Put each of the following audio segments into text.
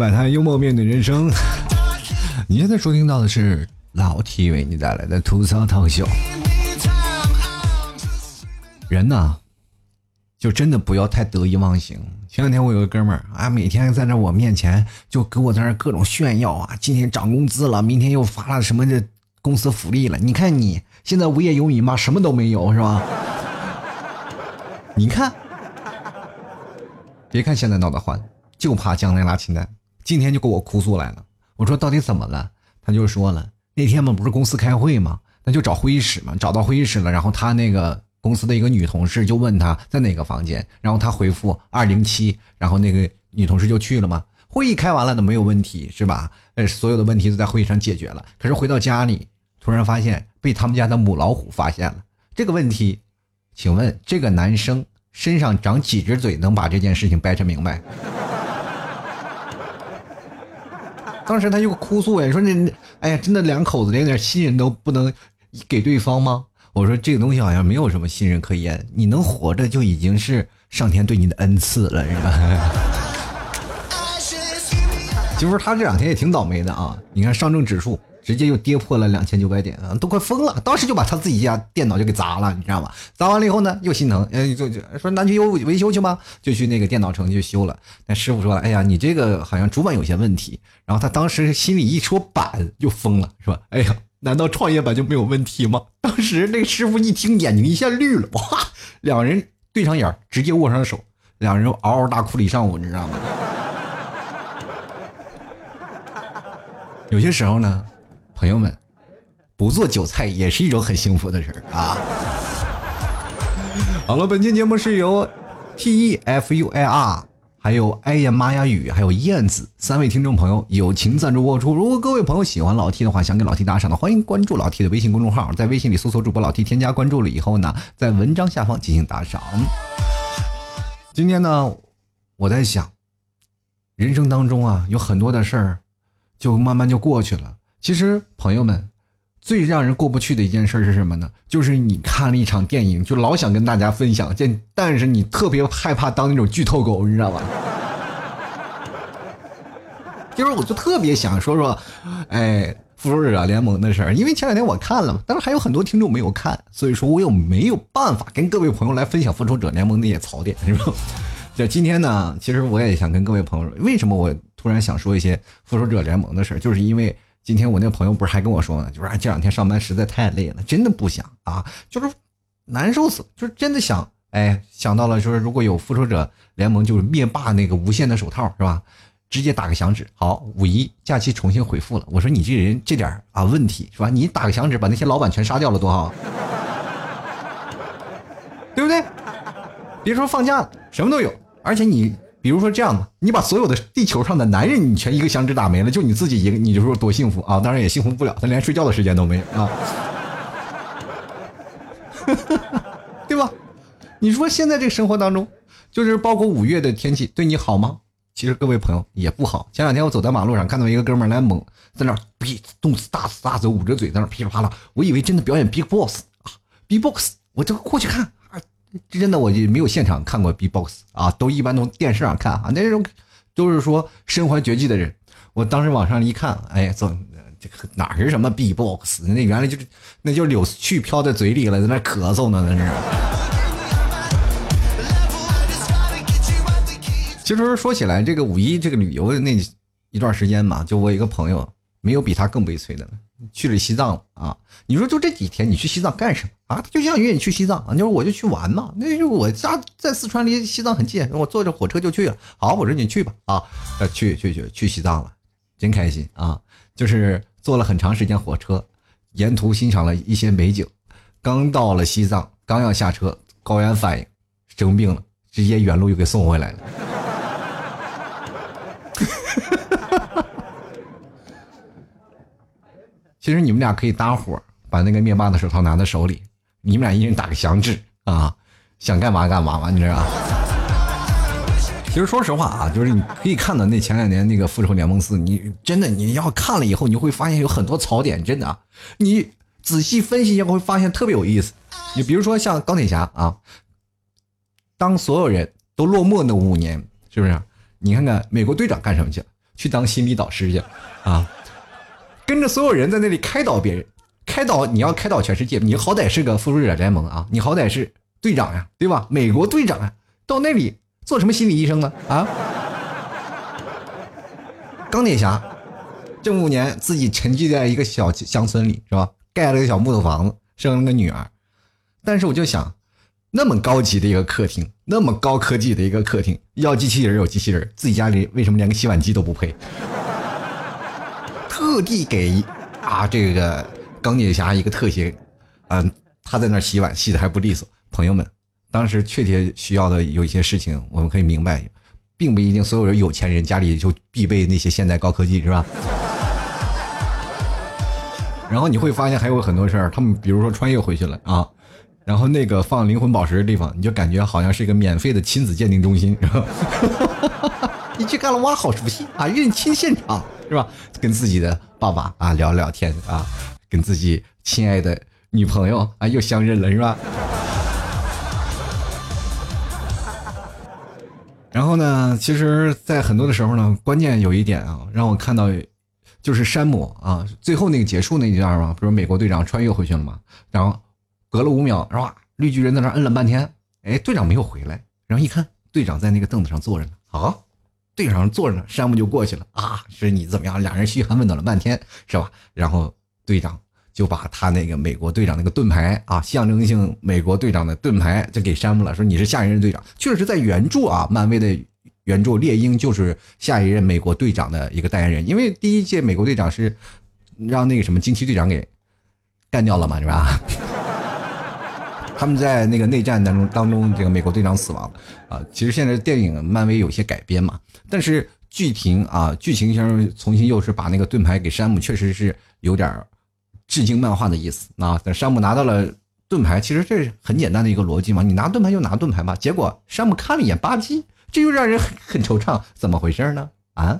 摆摊，幽默面对人生。你现在收听到的是老 T 为你带来的吐槽套秀。人呐，就真的不要太得意忘形。前两天我有个哥们儿啊，每天在那我面前就给我在那各种炫耀啊，今天涨工资了，明天又发了什么这公司福利了。你看你现在无业游民吗？什么都没有是吧？你看，别看现在闹得欢，就怕将来拉清单。今天就给我哭诉来了。我说到底怎么了？他就说了，那天嘛不是公司开会嘛，那就找会议室嘛，找到会议室了，然后他那个。公司的一个女同事就问他在哪个房间，然后他回复二零七，然后那个女同事就去了嘛。会议开完了都没有问题是吧？呃，所有的问题都在会议上解决了。可是回到家里，突然发现被他们家的母老虎发现了这个问题。请问这个男生身上长几只嘴能把这件事情掰扯明白？当时他就哭诉呀，说那哎呀，真的两口子连点信任都不能给对方吗？我说这个东西好像没有什么信任可言，你能活着就已经是上天对你的恩赐了，是吧？其 实他这两天也挺倒霉的啊！你看上证指数直接又跌破了两千九百点啊，都快疯了。当时就把他自己家电脑就给砸了，你知道吗？砸完了以后呢，又心疼，哎，就就说那去修维修去吧，就去那个电脑城去修了。那师傅说了，哎呀，你这个好像主板有些问题。然后他当时心里一说板就疯了，是吧？哎呀。难道创业板就没有问题吗？当时那个师傅一听，眼睛一下绿了，哇！两人对上眼，直接握上手，两人嗷嗷大哭了一上午，你知道吗？有些时候呢，朋友们，不做韭菜也是一种很幸福的事儿啊。好了，本期节目是由 T E F U I R。还有哎呀妈呀雨，还有燕子三位听众朋友友情赞助播出。如果各位朋友喜欢老 T 的话，想给老 T 打赏的，欢迎关注老 T 的微信公众号，在微信里搜索主播老 T，添加关注了以后呢，在文章下方进行打赏。今天呢，我在想，人生当中啊，有很多的事儿，就慢慢就过去了。其实朋友们。最让人过不去的一件事是什么呢？就是你看了一场电影，就老想跟大家分享，这但是你特别害怕当那种剧透狗，你知道吧？就是我就特别想说说，哎，复仇者联盟的事儿，因为前两天我看了嘛，但是还有很多听众没有看，所以说我又没有办法跟各位朋友来分享复仇者联盟那些槽点，是吧？就今天呢，其实我也想跟各位朋友，为什么我突然想说一些复仇者联盟的事儿，就是因为。今天我那个朋友不是还跟我说呢，就是这两天上班实在太累了，真的不想啊，就是难受死，就是真的想，哎，想到了，就是如果有复仇者联盟，就是灭霸那个无限的手套是吧？直接打个响指，好，五一假期重新回复了。我说你这人这点啊问题是吧？你打个响指把那些老板全杀掉了多好，对不对？别说放假，什么都有，而且你。比如说这样的，你把所有的地球上的男人，你全一个响指打没了，就你自己一个，你就说多幸福啊！当然也幸福不了，他连睡觉的时间都没有啊，对吧？你说现在这生活当中，就是包括五月的天气，对你好吗？其实各位朋友也不好。前两天我走在马路上，看到一个哥们来猛在那逼动次打次大嘴，捂着嘴在那噼里啪啦，我以为真的表演 Big Boss 啊，Big Boss，我就过去看。真的，我就没有现场看过 B-box 啊，都一般从电视上看啊。那种都是说身怀绝技的人，我当时往上一看，哎，怎这哪是什么 B-box？那原来就是那就柳絮飘在嘴里了，在那咳嗽呢，那是。其实说起来，这个五一这个旅游的那一段时间嘛，就我一个朋友，没有比他更悲催的了。去了西藏啊！你说就这几天，你去西藏干什么啊？他就像约你去西藏啊！你说我就去玩嘛，那就我家在四川离西藏很近，我坐着火车就去了。好，我说你去吧啊！去去去去西藏了，真开心啊！就是坐了很长时间火车，沿途欣赏了一些美景。刚到了西藏，刚要下车，高原反应，生病了，直接原路又给送回来了。其实你们俩可以搭伙把那个灭霸的手套拿在手里，你们俩一人打个响指啊，想干嘛干嘛吧，你知道其实说实话啊，就是你可以看到那前两年那个复仇联盟四，你真的你要看了以后，你会发现有很多槽点，真的，你仔细分析一下会发现特别有意思。你比如说像钢铁侠啊，当所有人都落寞那五年，是不是？你看看美国队长干什么去了？去当心理导师去了，啊，跟着所有人在那里开导别人，开导你要开导全世界，你好歹是个复仇者联盟啊，你好歹是队长呀，对吧？美国队长啊，到那里做什么心理医生呢？啊？钢铁侠这五年自己沉寂在一个小乡村里，是吧？盖了个小木头房子，生了个女儿，但是我就想。那么高级的一个客厅，那么高科技的一个客厅，要机器人有机器人，自己家里为什么连个洗碗机都不配？特地给啊这个钢铁侠一个特写，嗯，他在那洗碗洗的还不利索。朋友们，当时确切需要的有一些事情，我们可以明白，并不一定所有人有钱人家里就必备那些现代高科技，是吧？然后你会发现还有很多事儿，他们比如说穿越回去了啊。然后那个放灵魂宝石的地方，你就感觉好像是一个免费的亲子鉴定中心，是吧？你去看了哇，好熟悉啊！认亲现场是吧？跟自己的爸爸啊聊聊天啊，跟自己亲爱的女朋友啊又相认了，是吧？然后呢，其实，在很多的时候呢，关键有一点啊，让我看到，就是山姆啊，最后那个结束那一段嘛，不是美国队长穿越回去了嘛，然后。隔了五秒，是吧？绿巨人在那摁了半天，哎，队长没有回来。然后一看，队长在那个凳子上坐着呢。好，队长坐着呢，山姆就过去了啊，是你怎么样？两人嘘寒问暖了半天，是吧？然后队长就把他那个美国队长那个盾牌啊，象征性美国队长的盾牌就给山姆了，说你是下一任队长。确实，在原著啊，漫威的原著，猎鹰就是下一任美国队长的一个代言人，因为第一届美国队长是让那个什么惊奇队长给干掉了嘛，是吧？他们在那个内战当中，当中这个美国队长死亡，啊，其实现在电影漫威有些改编嘛，但是剧情啊，剧情上重新又是把那个盾牌给山姆，确实是有点致敬漫画的意思啊。等山姆拿到了盾牌，其实这是很简单的一个逻辑嘛，你拿盾牌就拿盾牌嘛。结果山姆看了一眼吧唧，这就让人很很惆怅，怎么回事呢？啊，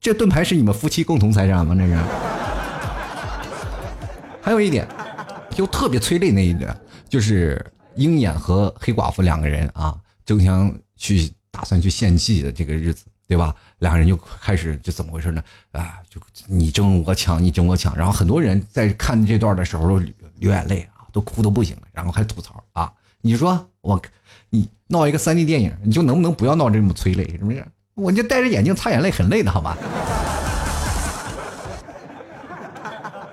这盾牌是你们夫妻共同财产吗？这是。还有一点，就特别催泪那一点。就是鹰眼和黑寡妇两个人啊，争相去打算去献祭的这个日子，对吧？两个人就开始就怎么回事呢？啊，就你争我抢，你争我抢，然后很多人在看这段的时候流眼泪啊，都哭的不行，然后还吐槽啊。你说我，你闹一个三 D 电影，你就能不能不要闹这么催泪？是不是？我就戴着眼镜擦眼泪很累的，好吧？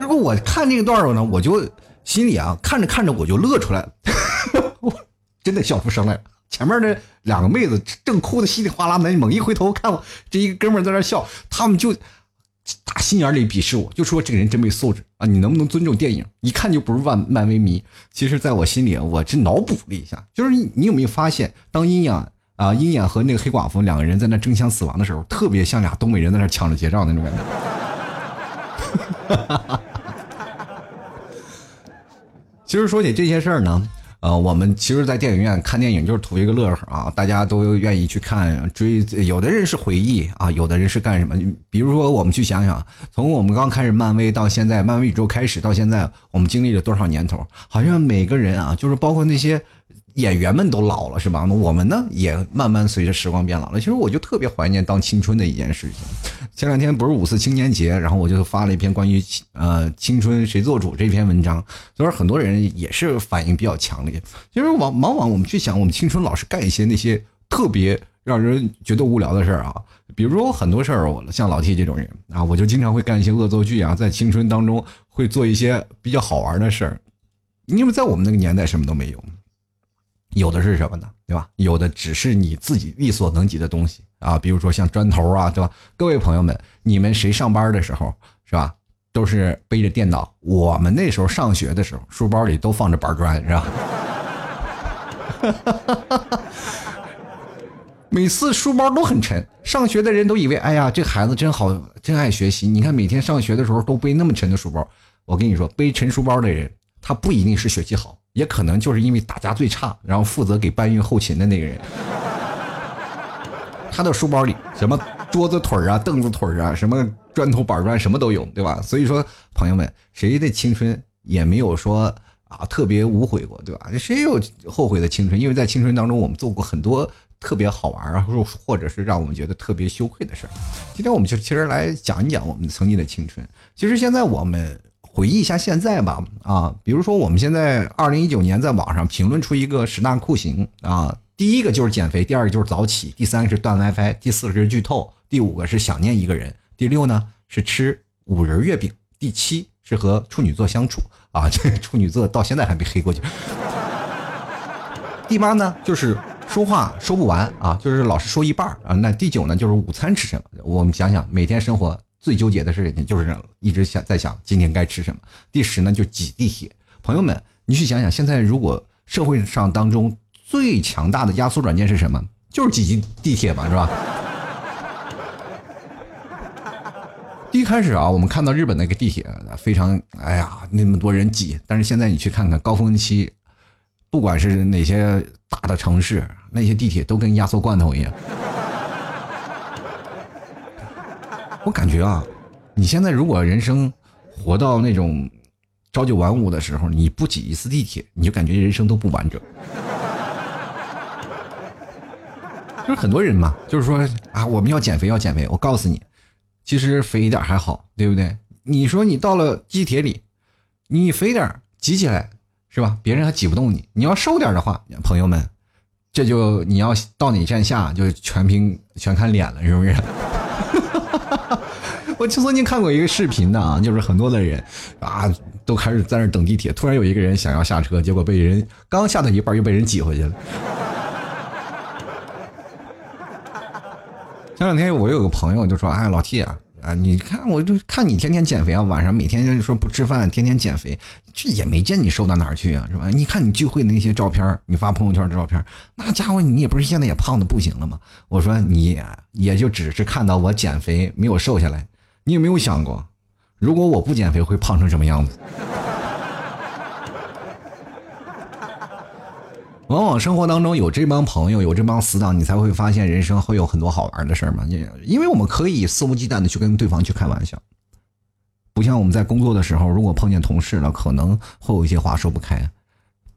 如果我看这个段儿呢，我就。心里啊，看着看着我就乐出来了，我真的笑出声来了。前面那两个妹子正哭的稀里哗啦的，猛一回头看我，这一个哥们在那笑，他们就打心眼里鄙视我，就说这个人真没素质啊！你能不能尊重电影？一看就不是漫漫威迷。其实，在我心里，我这脑补了一下，就是你有没有发现，当阴阳啊鹰眼和那个黑寡妇两个人在那争相死亡的时候，特别像俩东北人在那抢着结账那种感觉。其实说起这些事儿呢，呃，我们其实，在电影院看电影就是图一个乐呵啊，大家都愿意去看追。有的人是回忆啊，有的人是干什么？比如说，我们去想想，从我们刚开始漫威到现在，漫威宇宙开始到现在，我们经历了多少年头？好像每个人啊，就是包括那些。演员们都老了是吧？那我们呢也慢慢随着时光变老了。其实我就特别怀念当青春的一件事情。前两天不是五四青年节，然后我就发了一篇关于呃青春谁做主这篇文章，所以说很多人也是反应比较强烈。其实往往往我们去想，我们青春老是干一些那些特别让人觉得无聊的事儿啊，比如说很多事儿，我像老 T 这种人啊，我就经常会干一些恶作剧啊，在青春当中会做一些比较好玩的事儿，因为在我们那个年代什么都没有。有的是什么呢？对吧？有的只是你自己力所能及的东西啊，比如说像砖头啊，对吧？各位朋友们，你们谁上班的时候是吧，都是背着电脑？我们那时候上学的时候，书包里都放着板砖，是吧？每次书包都很沉，上学的人都以为，哎呀，这孩子真好，真爱学习。你看每天上学的时候都背那么沉的书包，我跟你说，背沉书包的人，他不一定是学习好。也可能就是因为打架最差，然后负责给搬运后勤的那个人，他的书包里什么桌子腿啊、凳子腿啊、什么砖头板砖什么都有，对吧？所以说，朋友们，谁的青春也没有说啊特别无悔过，对吧？谁有后悔的青春？因为在青春当中，我们做过很多特别好玩啊，或或者是让我们觉得特别羞愧的事儿。今天我们就其实来讲一讲我们曾经的青春。其实现在我们回忆一下现在吧，啊，比如说我们现在二零一九年在网上评论出一个十大酷刑啊，第一个就是减肥，第二个就是早起，第三个是断 WiFi，第四个是剧透，第五个是想念一个人，第六呢是吃五仁月饼，第七是和处女座相处啊，这处女座到现在还没黑过去。第八呢，就是说话说不完啊，就是老是说一半啊。那第九呢，就是午餐吃什么？我们想想，每天生活最纠结的事情就是一直想在想今天该吃什么。第十呢，就挤地铁。朋友们，你去想想，现在如果社会上当中最强大的压缩软件是什么？就是挤地铁嘛，是吧？一开始啊，我们看到日本那个地铁非常，哎呀，那么多人挤。但是现在你去看看高峰期。不管是哪些大的城市，那些地铁都跟压缩罐头一样。我感觉啊，你现在如果人生活到那种朝九晚五的时候，你不挤一次地铁，你就感觉人生都不完整。就是很多人嘛，就是说啊，我们要减肥，要减肥。我告诉你，其实肥一点还好，对不对？你说你到了地铁里，你肥点挤起来。是吧？别人还挤不动你。你要瘦点的话，朋友们，这就你要到哪站下就全凭全看脸了，是不是？我就曾经看过一个视频的啊，就是很多的人啊都开始在那等地铁，突然有一个人想要下车，结果被人刚下到一半又被人挤回去了。前两天我有个朋友就说：“哎，老 T 啊。”啊，你看，我就看你天天减肥啊，晚上每天就说不吃饭，天天减肥，这也没见你瘦到哪儿去啊，是吧？你看你聚会的那些照片，你发朋友圈的照片，那家伙你也不是现在也胖的不行了吗？我说你也就只是看到我减肥没有瘦下来，你有没有想过，如果我不减肥会胖成什么样子？往往生活当中有这帮朋友，有这帮死党，你才会发现人生会有很多好玩的事儿嘛。因因为我们可以肆无忌惮的去跟对方去开玩笑，不像我们在工作的时候，如果碰见同事了，可能会有一些话说不开。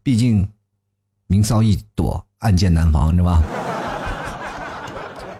毕竟，明骚易躲，暗箭难防，是吧？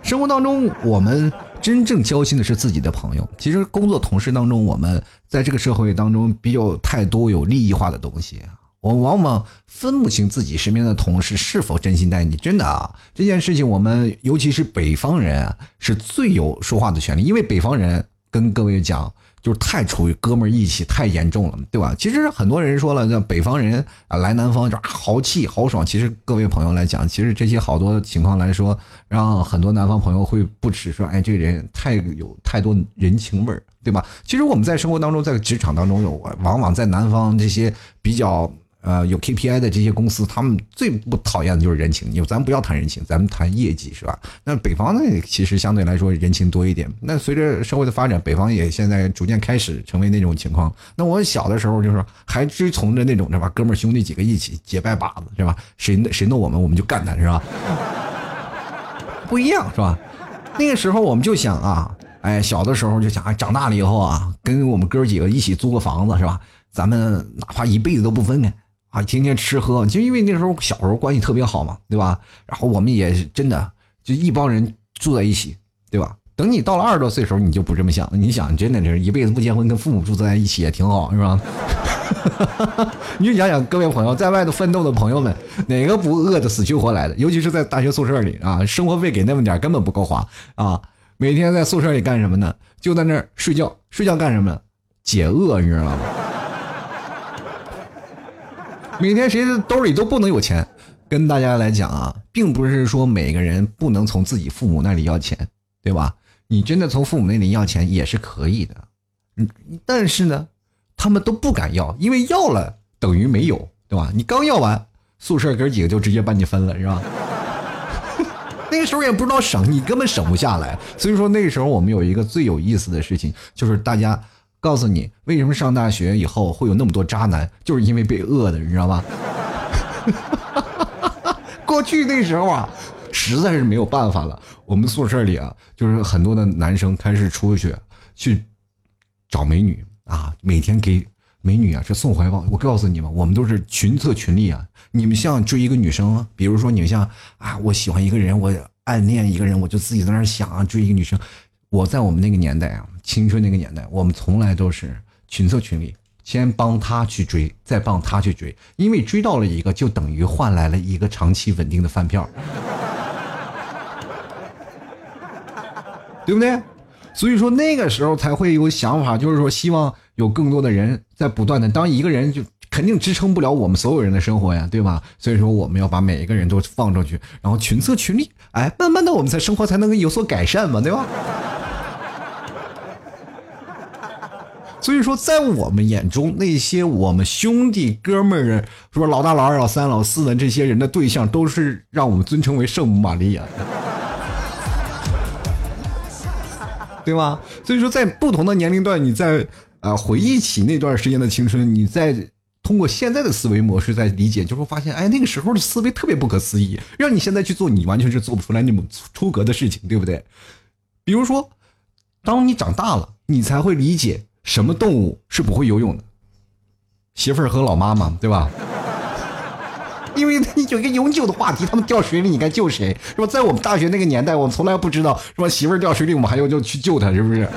生活当中，我们真正交心的是自己的朋友。其实，工作同事当中，我们在这个社会当中比较太多有利益化的东西。我们往往分不清自己身边的同事是否真心待你，真的啊！这件事情，我们尤其是北方人，是最有说话的权利，因为北方人跟各位讲。就是太处于哥们儿义气太严重了，对吧？其实很多人说了，像北方人啊来南方就豪气豪爽。其实各位朋友来讲，其实这些好多情况来说，让很多南方朋友会不耻，说哎，这个人太有太多人情味儿，对吧？其实我们在生活当中，在职场当中，有往往在南方这些比较。呃，有 KPI 的这些公司，他们最不讨厌的就是人情。你咱不要谈人情，咱们谈业绩，是吧？那北方呢，其实相对来说人情多一点。那随着社会的发展，北方也现在逐渐开始成为那种情况。那我小的时候就是还追从着那种，是吧？哥们兄弟几个一起结拜把子，是吧？谁谁弄我们，我们就干他，是吧？不一样，是吧？那个时候我们就想啊，哎，小的时候就想啊，长大了以后啊，跟我们哥几个一起租个房子，是吧？咱们哪怕一辈子都不分开。啊，天天吃喝，就因为那时候小时候关系特别好嘛，对吧？然后我们也真的就一帮人住在一起，对吧？等你到了二十多岁的时候，你就不这么想了。你想，真的是一辈子不结婚，跟父母住在一起也挺好，是吧？你就想想，各位朋友在外头奋斗的朋友们，哪个不饿的死去活来的？尤其是在大学宿舍里啊，生活费给那么点根本不够花啊！每天在宿舍里干什么呢？就在那儿睡觉，睡觉干什么？解饿，你知道吗？每天谁的兜里都不能有钱，跟大家来讲啊，并不是说每个人不能从自己父母那里要钱，对吧？你真的从父母那里要钱也是可以的，嗯，但是呢，他们都不敢要，因为要了等于没有，对吧？你刚要完，宿舍哥几个就直接把你分了，是吧？那个时候也不知道省，你根本省不下来。所以说那时候我们有一个最有意思的事情，就是大家。告诉你，为什么上大学以后会有那么多渣男？就是因为被饿的，你知道吧？过去那时候啊，实在是没有办法了。我们宿舍里啊，就是很多的男生开始出去去找美女啊，每天给美女啊，是送怀抱。我告诉你们，我们都是群策群力啊。你们像追一个女生，比如说你们像啊，我喜欢一个人，我暗恋一个人，我就自己在那想啊，追一个女生。我在我们那个年代啊，青春那个年代，我们从来都是群策群力，先帮他去追，再帮他去追，因为追到了一个，就等于换来了一个长期稳定的饭票，对不对？所以说那个时候才会有想法，就是说希望有更多的人在不断的，当一个人就肯定支撑不了我们所有人的生活呀，对吧？所以说我们要把每一个人都放上去，然后群策群力，哎，慢慢的我们才生活才能有所改善嘛，对吧？所以说，在我们眼中，那些我们兄弟哥们儿，说老大、老二、老三、老四的这些人的对象，都是让我们尊称为圣母玛利亚。对吧？所以说，在不同的年龄段，你在啊回忆起那段时间的青春，你在通过现在的思维模式在理解，就会发现，哎，那个时候的思维特别不可思议，让你现在去做，你完全是做不出来那么出格的事情，对不对？比如说，当你长大了，你才会理解什么动物是不会游泳的，媳妇儿和老妈嘛，对吧？因为你有一个永久的话题，他们掉水里，你该救谁？是吧？在我们大学那个年代，我们从来不知道，是吧？媳妇儿掉水里，我们还要就去救她，是不是？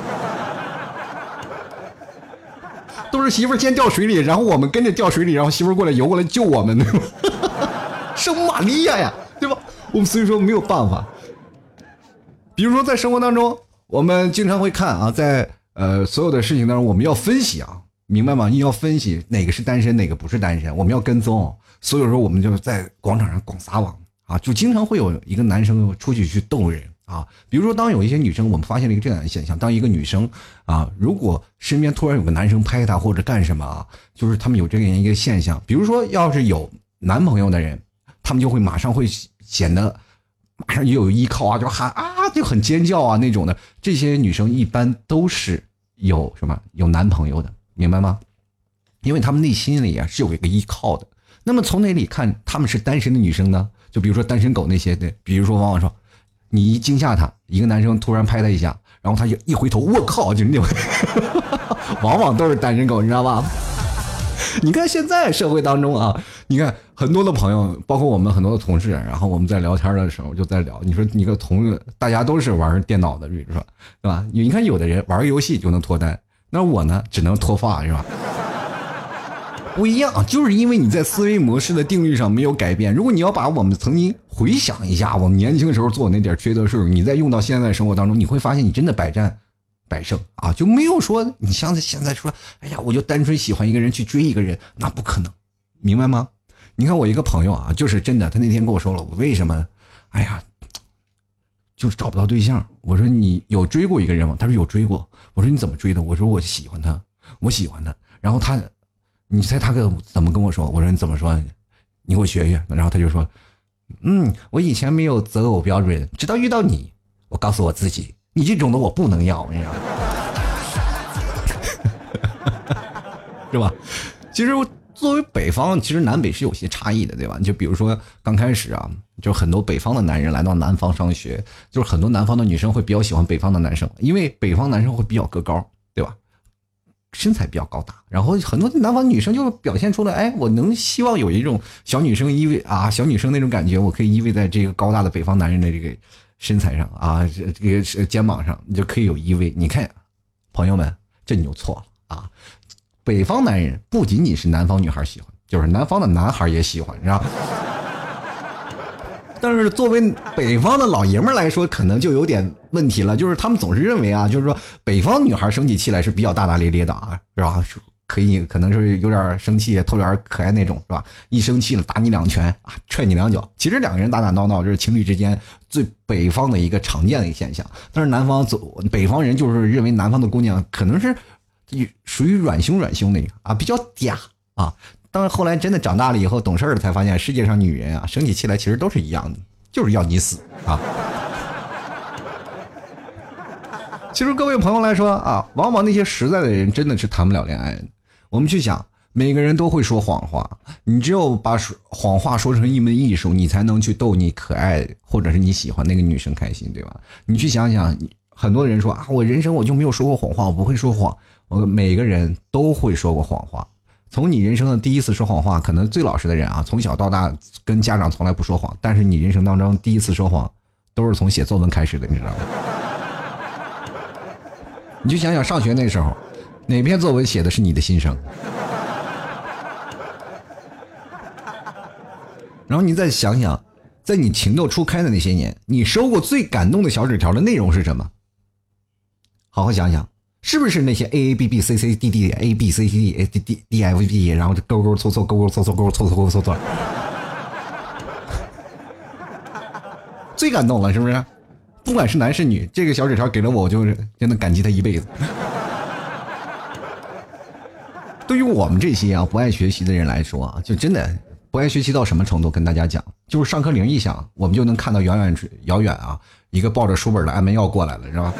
都是媳妇儿先掉水里，然后我们跟着掉水里，然后媳妇儿过来游过来救我们，对吧？圣玛利亚呀，对吧？我们所以说没有办法。比如说在生活当中，我们经常会看啊，在呃所有的事情当中，我们要分析啊，明白吗？你要分析哪个是单身，哪个不是单身，我们要跟踪。所以说，我们就在广场上广撒网啊，就经常会有一个男生出去去逗人啊。比如说，当有一些女生，我们发现了一个这样的现象：当一个女生啊，如果身边突然有个男生拍她或者干什么啊，就是他们有这样一个现象。比如说，要是有男朋友的人，他们就会马上会显得马上就有依靠啊，就喊啊，就很尖叫啊那种的。这些女生一般都是有什么有男朋友的，明白吗？因为他们内心里啊是有一个依靠的。那么从哪里看他们是单身的女生呢？就比如说单身狗那些的，比如说往往说，你一惊吓他，一个男生突然拍他一下，然后他就一回头，我靠，就那种，往往都是单身狗，你知道吧？你看现在社会当中啊，你看很多的朋友，包括我们很多的同事，然后我们在聊天的时候就在聊，你说你个同，大家都是玩电脑的，比如说，对吧？你看有的人玩游戏就能脱单，那我呢，只能脱发，是吧？不一样，就是因为你在思维模式的定律上没有改变。如果你要把我们曾经回想一下，我们年轻时候做那点缺德事你再用到现在生活当中，你会发现你真的百战百胜啊，就没有说你像现在说，哎呀，我就单纯喜欢一个人去追一个人，那不可能，明白吗？你看我一个朋友啊，就是真的，他那天跟我说了，我为什么，哎呀，就是找不到对象。我说你有追过一个人吗？他说有追过。我说你怎么追的？我说我喜欢他，我喜欢他，然后他。你猜他跟怎么跟我说？我说你怎么说？你给我学学。然后他就说：“嗯，我以前没有择偶标准，直到遇到你，我告诉我自己，你这种的我不能要，你知道吗？是吧？其实作为北方，其实南北是有些差异的，对吧？就比如说刚开始啊，就很多北方的男人来到南方上学，就是很多南方的女生会比较喜欢北方的男生，因为北方男生会比较个高，对吧？”身材比较高大，然后很多南方女生就表现出来，哎，我能希望有一种小女生依偎啊，小女生那种感觉，我可以依偎在这个高大的北方男人的这个身材上啊，这这个肩膀上，你就可以有依偎。你看，朋友们，这你就错了啊！北方男人不仅仅是南方女孩喜欢，就是南方的男孩也喜欢，是吧？但是作为北方的老爷们来说，可能就有点问题了。就是他们总是认为啊，就是说北方女孩生起气来是比较大大咧咧的啊，是吧？可以可能是有点生气，特别可爱那种，是吧？一生气了打你两拳啊，踹你两脚。其实两个人打打闹闹，这是情侣之间最北方的一个常见的一个现象。但是南方走北方人就是认为南方的姑娘可能是属于软胸软胸那个啊，比较嗲啊。但是后来真的长大了以后懂事了，才发现世界上女人啊，生起气来其实都是一样的，就是要你死啊！其实各位朋友来说啊，往往那些实在的人真的是谈不了恋爱。我们去想，每个人都会说谎话，你只有把谎话说成一门艺术，你才能去逗你可爱或者是你喜欢那个女生开心，对吧？你去想想，很多人说啊，我人生我就没有说过谎话，我不会说谎。我每个人都会说过谎话。从你人生的第一次说谎话，可能最老实的人啊，从小到大跟家长从来不说谎，但是你人生当中第一次说谎，都是从写作文开始的，你知道吗？你就想想上学那时候，哪篇作文写的是你的心声？然后你再想想，在你情窦初开的那些年，你收过最感动的小纸条的内容是什么？好好想想，是不是那些 A A B B C C D D A B C C D A D D D F B，然后就勾勾搓搓勾勾搓搓勾勾搓搓勾勾搓搓，最感动了，是不是？不管是男是女，这个小纸条给了我，我就是真的感激他一辈子。对于我们这些啊不爱学习的人来说啊，就真的。不爱学习到什么程度？跟大家讲，就是上课铃一响，我们就能看到远远遥远啊，一个抱着书本的安眠药过来了，是吧？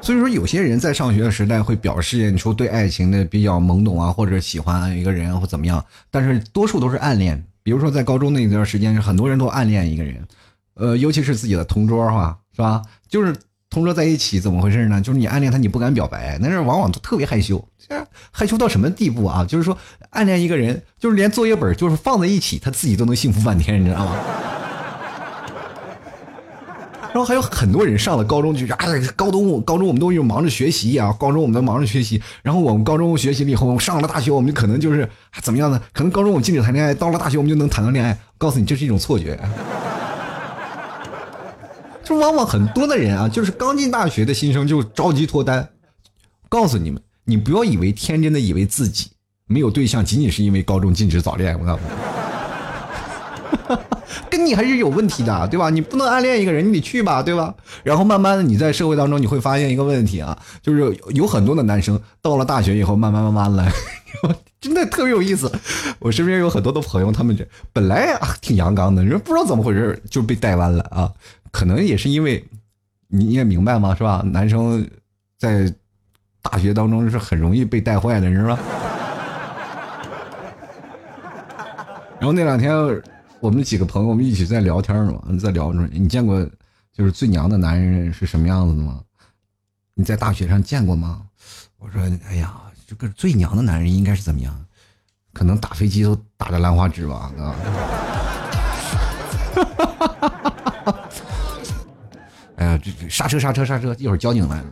所以说，有些人在上学的时代会表示出对爱情的比较懵懂啊，或者喜欢一个人或怎么样，但是多数都是暗恋。比如说，在高中那段时间，很多人都暗恋一个人，呃，尤其是自己的同桌哈，是吧？就是。同桌在一起怎么回事呢？就是你暗恋他，你不敢表白，那是往往都特别害羞。害羞到什么地步啊？就是说暗恋一个人，就是连作业本就是放在一起，他自己都能幸福半天，你知道吗？然后还有很多人上了高中，就是啊，高中高中我们都又忙着学习啊，高中我们都忙着学习。然后我们高中学习了以后，上了大学，我们就可能就是怎么样呢？可能高中我们禁止谈恋爱，到了大学我们就能谈到恋爱。告诉你，这是一种错觉。往往很多的人啊，就是刚进大学的新生就着急脱单。告诉你们，你不要以为天真的以为自己没有对象，仅仅是因为高中禁止早恋。我告诉你，跟你还是有问题的，对吧？你不能暗恋一个人，你得去吧，对吧？然后慢慢的你在社会当中你会发现一个问题啊，就是有很多的男生到了大学以后，慢慢慢慢来，真的特别有意思。我身边有很多的朋友，他们这本来啊挺阳刚的，人不知道怎么回事就被带弯了啊。可能也是因为，你也明白吗？是吧？男生在大学当中是很容易被带坏的，是吧？然后那两天我们几个朋友，我们一起在聊天嘛，在聊着，你见过就是最娘的男人是什么样子的吗？你在大学上见过吗？我说，哎呀，这个最娘的男人应该是怎么样？可能打飞机都打着兰花指吧，啊。哈哈哈哎呀，这刹车刹车刹车！一会儿交警来了。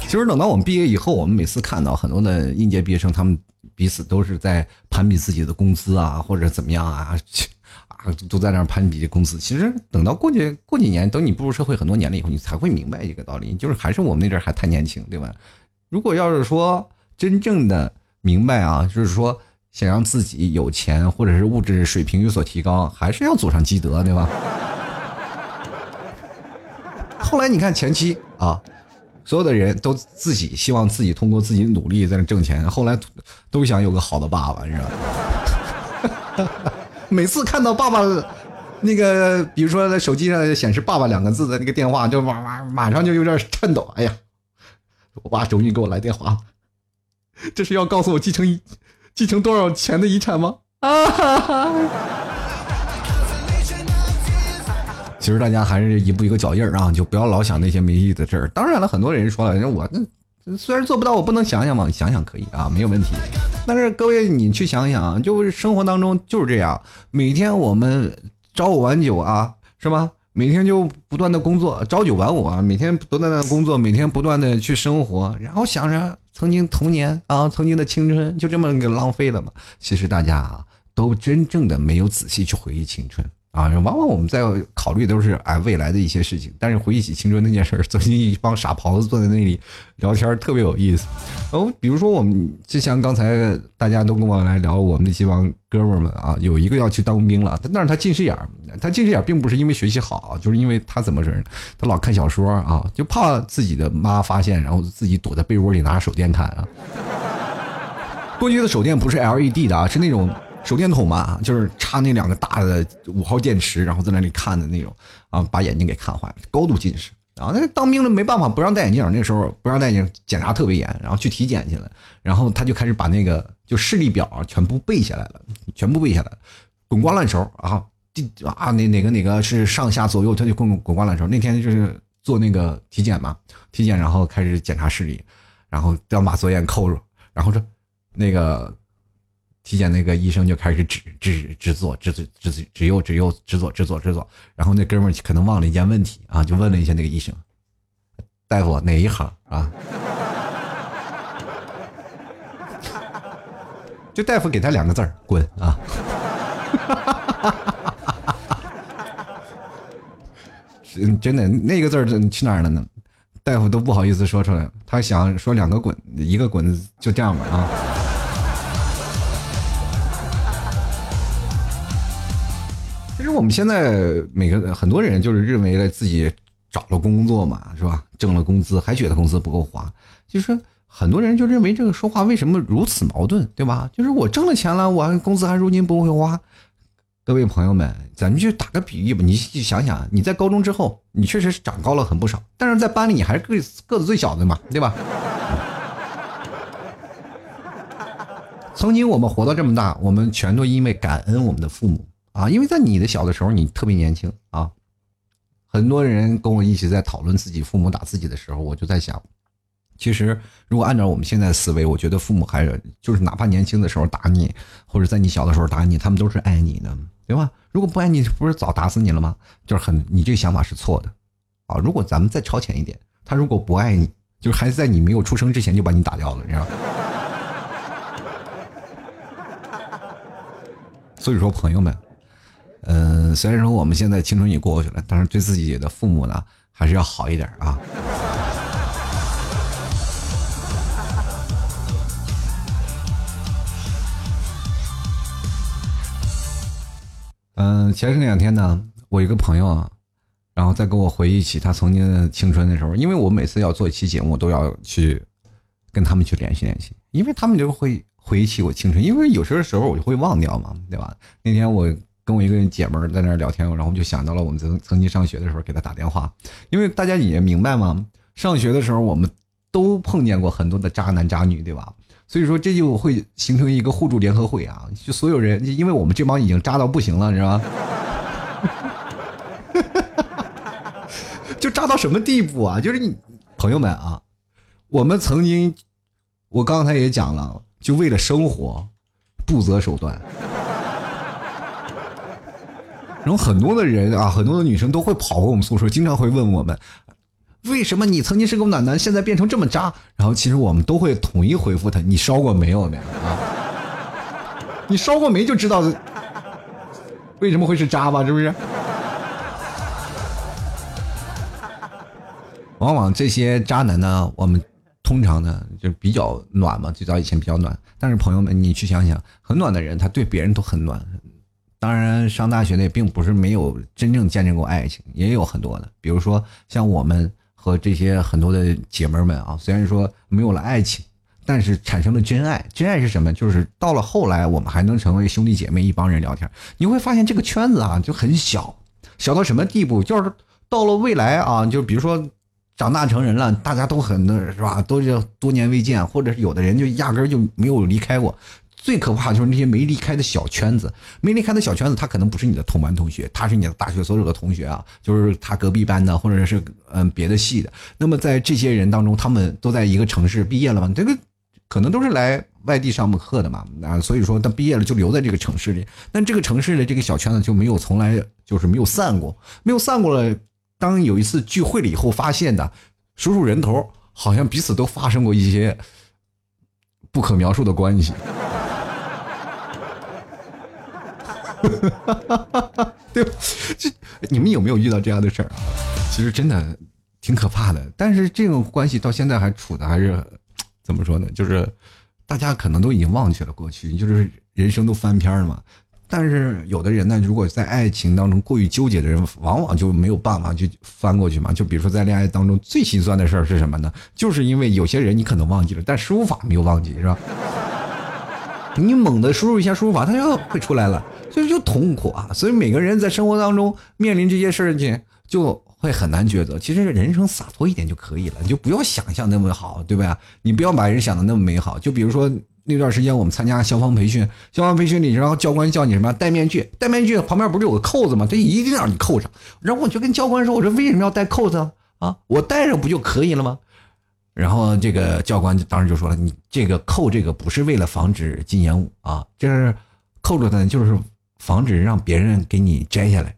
其实等到我们毕业以后，我们每次看到很多的应届毕业生，他们彼此都是在攀比自己的工资啊，或者怎么样啊，啊，都在那攀比工资。其实等到过去过几年，等你步入社会很多年了以后，你才会明白一个道理，就是还是我们那阵还太年轻，对吧？如果要是说真正的明白啊，就是说。想让自己有钱，或者是物质水平有所提高，还是要祖上积德，对吧？后来你看前期啊，所有的人都自己希望自己通过自己努力在那挣钱，后来都想有个好的爸爸，你知道吗？每次看到爸爸那个，比如说在手机上显示“爸爸”两个字的那个电话，就马马马上就有点颤抖。哎呀，我爸终于给我来电话了，这是要告诉我继承一。继承多少钱的遗产吗？啊！其实大家还是一步一个脚印儿啊，就不要老想那些没意义的事儿。当然了，很多人说了，我那虽然做不到，我不能想想吗？想想可以啊，没有问题。但是各位，你去想想啊，就是生活当中就是这样，每天我们朝五晚九啊，是吧？每天就不断的工作，朝九晚五啊，每天不断的工作，每天不断的去生活，然后想着。曾经童年啊，曾经的青春就这么给浪费了吗？其实大家啊，都真正的没有仔细去回忆青春啊。往往我们在考虑都是哎未来的一些事情，但是回忆起青春那件事儿，曾经一帮傻狍子坐在那里聊天，特别有意思。哦，比如说我们就像刚才大家都跟我来聊，我们那些帮哥们儿们啊，有一个要去当兵了，但是他近视眼儿，他近视眼儿并不是因为学习好，就是因为他怎么人，他老看小说啊，就怕自己的妈发现，然后自己躲在被窝里拿手电看啊。过去的手电不是 LED 的啊，是那种手电筒嘛，就是插那两个大的五号电池，然后在那里看的那种啊，把眼睛给看坏了，高度近视。然后那当兵的没办法，不让戴眼镜。那时候不让戴眼镜，检查特别严。然后去体检去了，然后他就开始把那个就视力表全部背下来了，全部背下来了，滚瓜烂熟啊！第啊，哪哪个哪个是上下左右，他就滚滚瓜烂熟。那天就是做那个体检嘛，体检然后开始检查视力，然后要把左眼扣住，然后说那个体检那个医生就开始指指指左指指指指右指右指左指左指左，然后那哥们儿可能忘了一件问题啊，就问了一下那个医生，大夫哪一行啊？就大夫给他两个字儿滚啊！真真的那个字儿去哪儿了呢？大夫都不好意思说出来，他想说两个滚，一个滚就这样吧啊。我们现在每个很多人就是认为了自己找了工作嘛，是吧？挣了工资还觉得工资不够花，就是很多人就认为这个说话为什么如此矛盾，对吧？就是我挣了钱了，我工资还如今不会花。各位朋友们，咱们就打个比喻吧，你想想，你在高中之后，你确实是长高了很不少，但是在班里你还是个个子最小的嘛，对吧？曾经我们活到这么大，我们全都因为感恩我们的父母啊，因为在你的小的时候，你特别年轻啊。很多人跟我一起在讨论自己父母打自己的时候，我就在想。其实，如果按照我们现在的思维，我觉得父母还是就是哪怕年轻的时候打你，或者在你小的时候打你，他们都是爱你的，对吧？如果不爱你，不是早打死你了吗？就是很，你这个想法是错的，啊！如果咱们再超前一点，他如果不爱你，就是还是在你没有出生之前就把你打掉了，你知道吗？所以说，朋友们，嗯，虽然说我们现在青春也过去了，但是对自己的父母呢，还是要好一点啊。嗯，前两天呢，我一个朋友啊，然后再跟我回忆起他曾经的青春的时候，因为我每次要做一期节目，都要去跟他们去联系联系，因为他们就会回忆起我青春，因为有时候时候我就会忘掉嘛，对吧？那天我跟我一个姐们儿在那儿聊天，然后就想到了我们曾曾经上学的时候给他打电话，因为大家也明白嘛，上学的时候我们都碰见过很多的渣男渣女，对吧？所以说这就会形成一个互助联合会啊！就所有人，因为我们这帮已经渣到不行了，你知道吗？就渣到什么地步啊？就是你朋友们啊，我们曾经，我刚才也讲了，就为了生活，不择手段。然后很多的人啊，很多的女生都会跑过我们宿舍，经常会问我们。为什么你曾经是个暖男，现在变成这么渣？然后其实我们都会统一回复他：你烧过煤有没啊？你烧过煤就知道为什么会是渣吧？是不是？往往这些渣男呢，我们通常呢就比较暖嘛，最早以前比较暖。但是朋友们，你去想想，很暖的人，他对别人都很暖。当然，上大学的也并不是没有真正见证过爱情，也有很多的，比如说像我们。和这些很多的姐妹们啊，虽然说没有了爱情，但是产生了真爱。真爱是什么？就是到了后来，我们还能成为兄弟姐妹一帮人聊天。你会发现这个圈子啊就很小，小到什么地步？就是到了未来啊，就比如说长大成人了，大家都很那是吧？都是多年未见，或者是有的人就压根就没有离开过。最可怕就是那些没离开的小圈子，没离开的小圈子，他可能不是你的同班同学，他是你的大学所有的同学啊，就是他隔壁班的，或者是嗯别的系的。那么在这些人当中，他们都在一个城市毕业了嘛？这个可能都是来外地上课的嘛？啊，所以说他毕业了就留在这个城市里。但这个城市的这个小圈子就没有从来就是没有散过，没有散过了。当有一次聚会了以后，发现的数数人头，好像彼此都发生过一些不可描述的关系。哈哈哈哈哈 对，这你们有没有遇到这样的事儿啊？其实真的挺可怕的。但是这种关系到现在还处的还是怎么说呢？就是大家可能都已经忘记了过去，就是人生都翻篇了嘛。但是有的人呢，如果在爱情当中过于纠结的人，往往就没有办法去翻过去嘛。就比如说在恋爱当中最心酸的事儿是什么呢？就是因为有些人你可能忘记了，但输入法没有忘记，是吧？你猛地输入一下输入法，它就会出来了。所以就痛苦啊！所以每个人在生活当中面临这些事情，就会很难抉择。其实人生洒脱一点就可以了，你就不要想象那么好，对吧？你不要把人想的那么美好。就比如说那段时间我们参加消防培训，消防培训里，然后教官叫你什么戴面具，戴面具旁边不是有个扣子吗？他一定让你扣上。然后我就跟教官说：“我说为什么要戴扣子？”啊，我戴上不就可以了吗？然后这个教官当时就说了，你这个扣这个不是为了防止禁烟雾啊，这是扣着的，就是防止让别人给你摘下来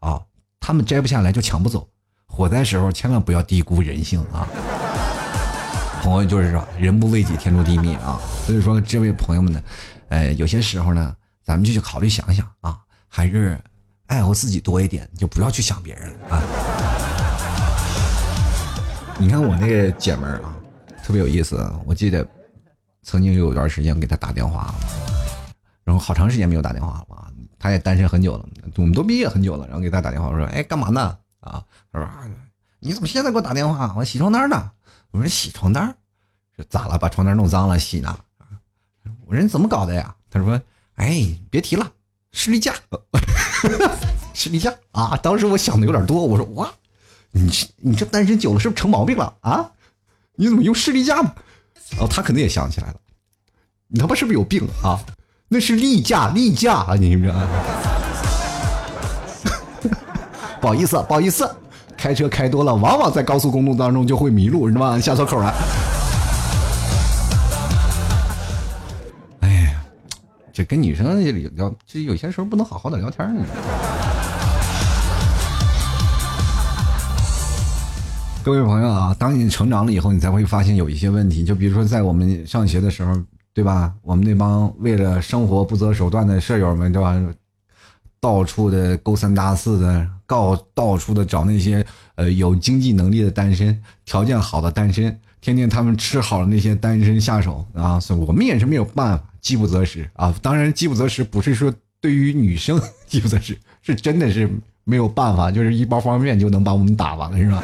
啊，他们摘不下来就抢不走。火灾时候千万不要低估人性啊！朋友就是说，人不为己，天诛地灭啊！所以说，这位朋友们呢，呃，有些时候呢，咱们就去考虑想想啊，还是爱护自己多一点，就不要去想别人了啊。你看我那个姐们儿啊，特别有意思。我记得曾经有一段时间给她打电话，然后好长时间没有打电话了。她也单身很久了，我们都毕业很久了，然后给她打电话，我说：“哎，干嘛呢？”啊，她说：“你怎么现在给我打电话？我洗床单呢。”我说：“洗床单？说咋了？把床单弄脏了洗呢？”我说：“你怎么搞的呀？”她说：“哎，别提了，士力架，士力架啊！”当时我想的有点多，我说：“哇，你你这单身久了是不是成毛病了啊？你怎么用士力架呢？”哦，他肯定也想起来了，你他妈是不是有病啊？那是例假，例假啊！你说。不好意思，不好意思，开车开多了，往往在高速公路当中就会迷路，是吧？下错口了。哎呀，这跟女生聊，这有些时候不能好好的聊天呢。各位朋友啊，当你成长了以后，你才会发现有一些问题。就比如说，在我们上学的时候，对吧？我们那帮为了生活不择手段的舍友们，对吧？到处的勾三搭四的，到到处的找那些呃有经济能力的单身，条件好的单身，天天他们吃好了那些单身下手啊，所以我们也是没有办法，饥不择食啊。当然，饥不择食不是说对于女生饥不择食，是真的是没有办法，就是一包方便面就能把我们打完了，是吧？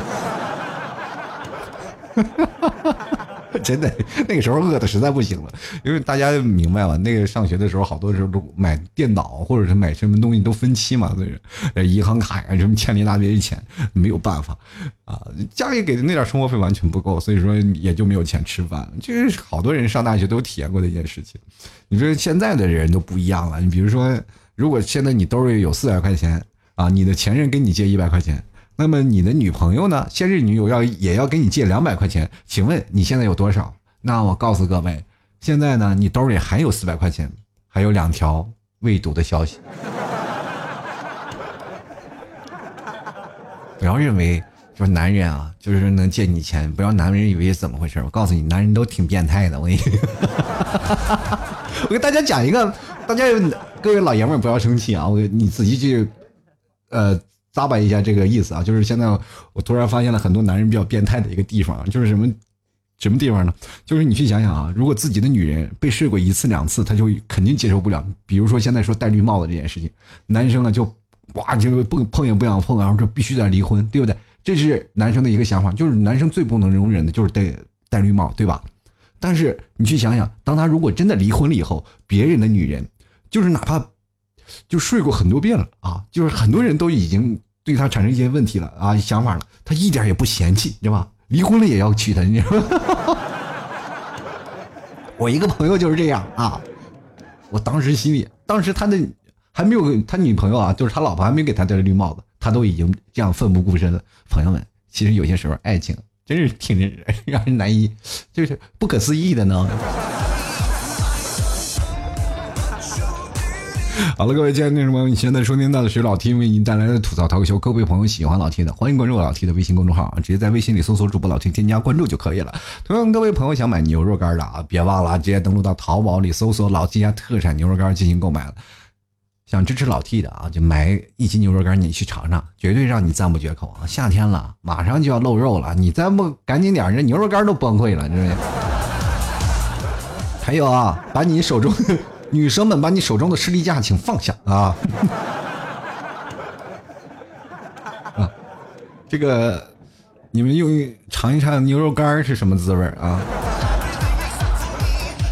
真的，那个时候饿的实在不行了，因为大家明白吧？那个上学的时候，好多时候都买电脑或者是买什么东西都分期嘛，所以呃，银行卡呀什么欠了一大堆钱，没有办法啊，家里给的那点生活费完全不够，所以说也就没有钱吃饭。这是好多人上大学都体验过的一件事情。你说现在的人都不一样了，你比如说，如果现在你兜里有四百块钱啊，你的前任跟你借一百块钱。那么你的女朋友呢？现任女友要也要给你借两百块钱，请问你现在有多少？那我告诉各位，现在呢，你兜里还有四百块钱，还有两条未读的消息。不要认为说男人啊，就是能借你钱，不要男人以为怎么回事。我告诉你，男人都挺变态的。我跟你，我给大家讲一个，大家各位老爷们不要生气啊！我你仔细去，呃。咂巴一下这个意思啊，就是现在我突然发现了很多男人比较变态的一个地方，就是什么什么地方呢？就是你去想想啊，如果自己的女人被睡过一次两次，他就肯定接受不了。比如说现在说戴绿帽子这件事情，男生呢就哇就碰碰也不想碰，然后说必须得离婚，对不对？这是男生的一个想法，就是男生最不能容忍的就是戴戴绿帽，对吧？但是你去想想，当他如果真的离婚了以后，别人的女人，就是哪怕就睡过很多遍了啊，就是很多人都已经。对他产生一些问题了啊，想法了，他一点也不嫌弃，对吧？离婚了也要娶她，你知道吗？我一个朋友就是这样啊，我当时心里，当时他的还没有他女朋友啊，就是他老婆还没给他戴绿帽子，他都已经这样奋不顾身的。朋友们，其实有些时候爱情真是挺 让人难以，就是不可思议的呢。好了，各位亲爱的听众朋友，你现在收听到的是老 T 为您带来的吐槽脱口秀。各位朋友喜欢老 T 的，欢迎关注老 T 的微信公众号，直接在微信里搜索主播老 T，添加关注就可以了。同样，各位朋友想买牛肉干的啊，别忘了直接登录到淘宝里搜索老 T 家特产牛肉干进行购买了。想支持老 T 的啊，就买一斤牛肉干，你去尝尝，绝对让你赞不绝口啊！夏天了，马上就要露肉了，你再不赶紧点，这牛肉干都崩溃了，知道吗？还有啊，把你手中。女生们，把你手中的士力架请放下啊！啊，这个你们用尝一尝牛肉干是什么滋味啊？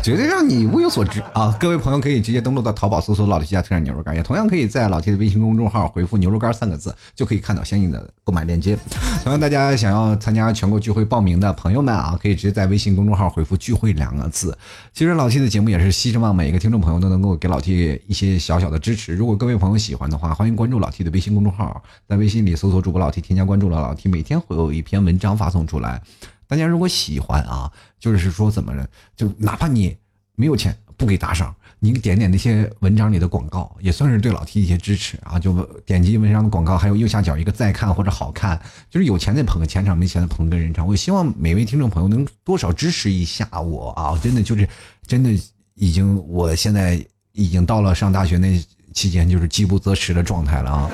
绝对让你物有所值啊！各位朋友可以直接登录到淘宝搜索“老 T 家特产牛肉干”，也同样可以在老 T 的微信公众号回复“牛肉干”三个字，就可以看到相应的购买链接。同样，大家想要参加全国聚会报名的朋友们啊，可以直接在微信公众号回复“聚会”两个字。其实老 T 的节目也是希望每一个听众朋友都能够给老 T 一些小小的支持。如果各位朋友喜欢的话，欢迎关注老 T 的微信公众号，在微信里搜索主播老 T，添加关注了老 T，每天会有一篇文章发送出来。大家如果喜欢啊，就是说怎么着，就哪怕你没有钱不给打赏，你点点那些文章里的广告，也算是对老 T 一些支持啊。就点击文章的广告，还有右下角一个再看或者好看，就是有钱的捧个钱场，没钱的捧个人场。我希望每位听众朋友能多少支持一下我啊！真的就是真的已经，我现在已经到了上大学那期间，就是饥不择食的状态了啊。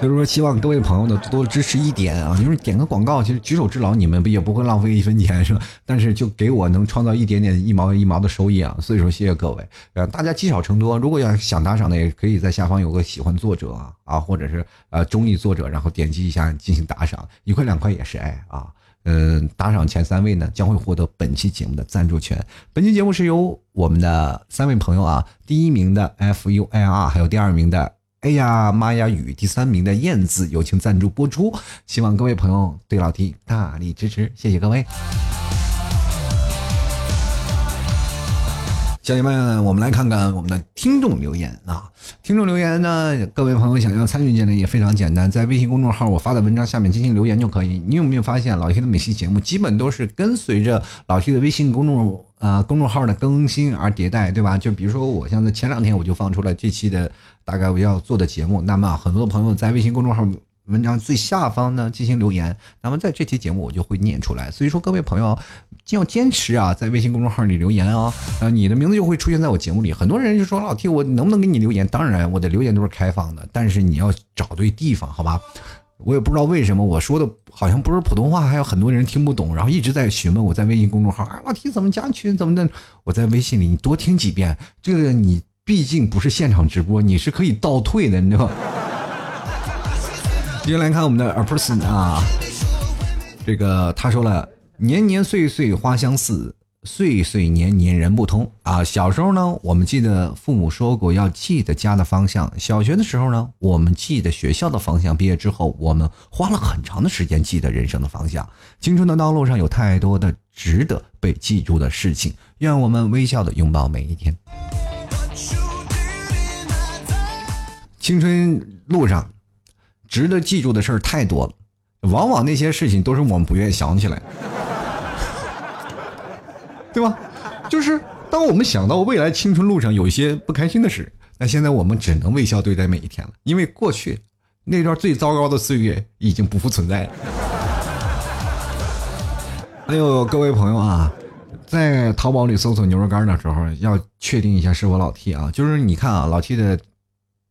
就是说，希望各位朋友呢多多支持一点啊，就是点个广告，其实举手之劳，你们不也不会浪费一分钱，是吧？但是就给我能创造一点点一毛一毛的收益啊，所以说谢谢各位，呃，大家积少成多。如果要想打赏的，也可以在下方有个喜欢作者啊，啊或者是呃中意作者，然后点击一下进行打赏，一块两块也是爱啊。嗯，打赏前三位呢将会获得本期节目的赞助权。本期节目是由我们的三位朋友啊，第一名的 F U I R，还有第二名的。哎呀妈呀！雨第三名的燕子友情赞助播出，希望各位朋友对老 T 大力支持，谢谢各位。小姐们，我们来看看我们的听众留言啊！听众留言呢，各位朋友想要参与进来也非常简单，在微信公众号我发的文章下面进行留言就可以。你有没有发现，老 T 的每期节目基本都是跟随着老 T 的微信公众啊公众号的更新而迭代，对吧？就比如说，我像在前两天我就放出了这期的。大概我要做的节目，那么很多朋友在微信公众号文章最下方呢进行留言，那么在这期节目我就会念出来。所以说各位朋友，要坚持啊，在微信公众号里留言啊，呃，你的名字就会出现在我节目里。很多人就说老 T，我能不能给你留言？当然，我的留言都是开放的，但是你要找对地方，好吧？我也不知道为什么我说的好像不是普通话，还有很多人听不懂，然后一直在询问我在微信公众号啊，老 T 怎么加群怎么的？我在微信里你多听几遍，这个你。毕竟不是现场直播，你是可以倒退的，你知道吗？接下来看我们的 a person 啊，这个他说了：“年年岁岁花相似，岁岁年年人不同啊。”小时候呢，我们记得父母说过要记得家的方向；小学的时候呢，我们记得学校的方向；毕业之后，我们花了很长的时间记得人生的方向。青春的道路上有太多的值得被记住的事情，愿我们微笑的拥抱每一天。青春路上，值得记住的事儿太多了，往往那些事情都是我们不愿意想起来，对吧？就是当我们想到未来青春路上有一些不开心的事，那现在我们只能微笑对待每一天了，因为过去那段最糟糕的岁月已经不复存在了。还有各位朋友啊，在淘宝里搜索牛肉干的时候，要确定一下是我老 T 啊，就是你看啊，老 T 的。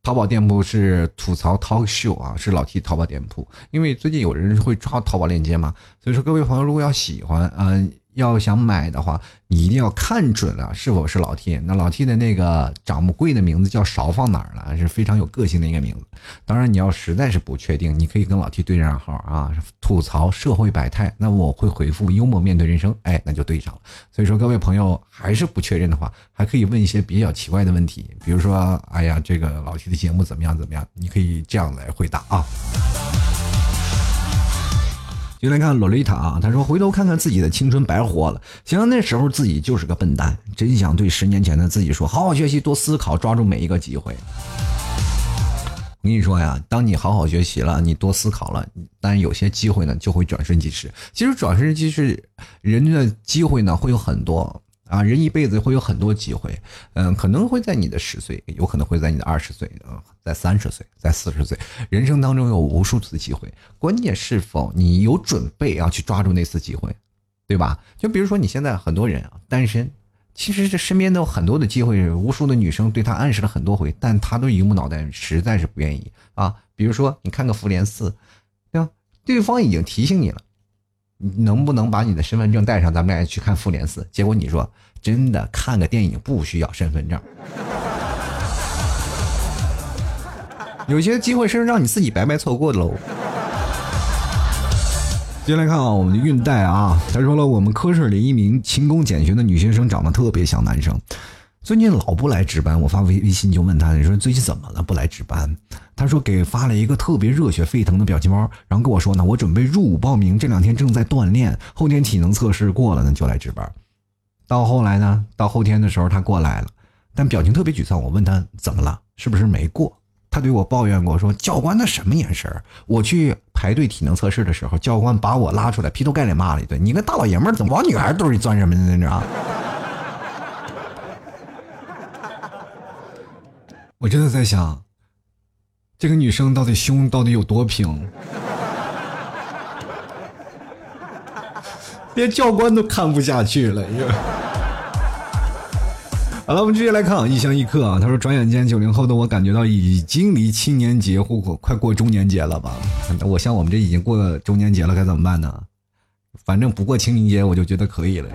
淘宝店铺是吐槽 talk show 啊，是老 T 淘宝店铺。因为最近有人会抓淘宝链接嘛，所以说各位朋友如果要喜欢，嗯。要想买的话，你一定要看准了是否是老 T。那老 T 的那个掌柜的名字叫勺放哪儿了，是非常有个性的一个名字。当然，你要实在是不确定，你可以跟老 T 对上号啊，吐槽社会百态。那我会回复幽默面对人生，哎，那就对上了。所以说，各位朋友还是不确认的话，还可以问一些比较奇怪的问题，比如说，哎呀，这个老 T 的节目怎么样怎么样？你可以这样来回答啊。就来看洛丽塔啊，他说回头看看自己的青春白活了，想想那时候自己就是个笨蛋，真想对十年前的自己说，好好学习，多思考，抓住每一个机会。我跟你说呀，当你好好学习了，你多思考了，但有些机会呢就会转瞬即逝。其实转瞬即逝，人的机会呢会有很多。啊，人一辈子会有很多机会，嗯，可能会在你的十岁，有可能会在你的二十岁，啊，在三十岁，在四十岁，人生当中有无数次机会，关键是否你有准备要去抓住那次机会，对吧？就比如说你现在很多人啊单身，其实这身边都有很多的机会，无数的女生对他暗示了很多回，但他都一木脑袋，实在是不愿意啊。比如说你看个复联四，对吧？对方已经提醒你了。能不能把你的身份证带上？咱们俩去看《复联四》。结果你说真的，看个电影不需要身份证。有些机会是让你自己白白错过的喽。接下来看啊，我们的运带啊，他说了，我们科室里一名勤工俭学的女学生长得特别像男生，最近老不来值班。我发微微信就问他，你说最近怎么了不来值班？他说给发了一个特别热血沸腾的表情包，然后跟我说呢，我准备入伍报名，这两天正在锻炼，后天体能测试过了呢就来值班。到后来呢，到后天的时候他过来了，但表情特别沮丧。我问他怎么了，是不是没过？他对我抱怨过，说教官那什么眼神我去排队体能测试的时候，教官把我拉出来，劈头盖脸骂了一顿。你个大老爷们儿怎么往女孩堆里钻什么呢？你知道？我真的在想，这个女生到底胸到底有多平，连教官都看不下去了。好了，我们继续来看啊，一乡一客啊。他说：“转眼间，九零后的我感觉到已经离青年节或快过中年节了吧？我像我们这已经过中年节了，该怎么办呢？反正不过清明节，我就觉得可以了。”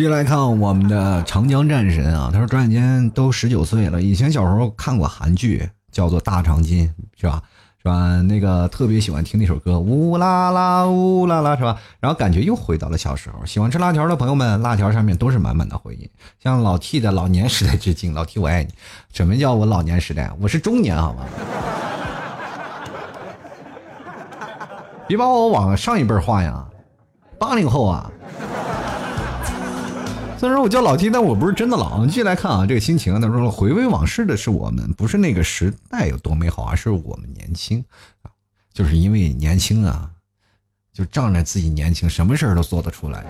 接下来看我们的长江战神啊，他说：“转眼间都十九岁了，以前小时候看过韩剧，叫做《大长今》，是吧？”是吧？那个特别喜欢听那首歌，呜啦啦，呜啦啦，是吧？然后感觉又回到了小时候。喜欢吃辣条的朋友们，辣条上面都是满满的回忆。向老 T 的老年时代致敬，老 T 我爱你。什么叫我老年时代？我是中年，好吗？别把我往上一辈画呀，八零后啊。虽然我叫老 T，但我不是真的老。继续来看啊，这个心情，他说了回味往事的是我们，不是那个时代有多美好，而是我们年轻，就是因为年轻啊，就仗着自己年轻，什么事儿都做得出来。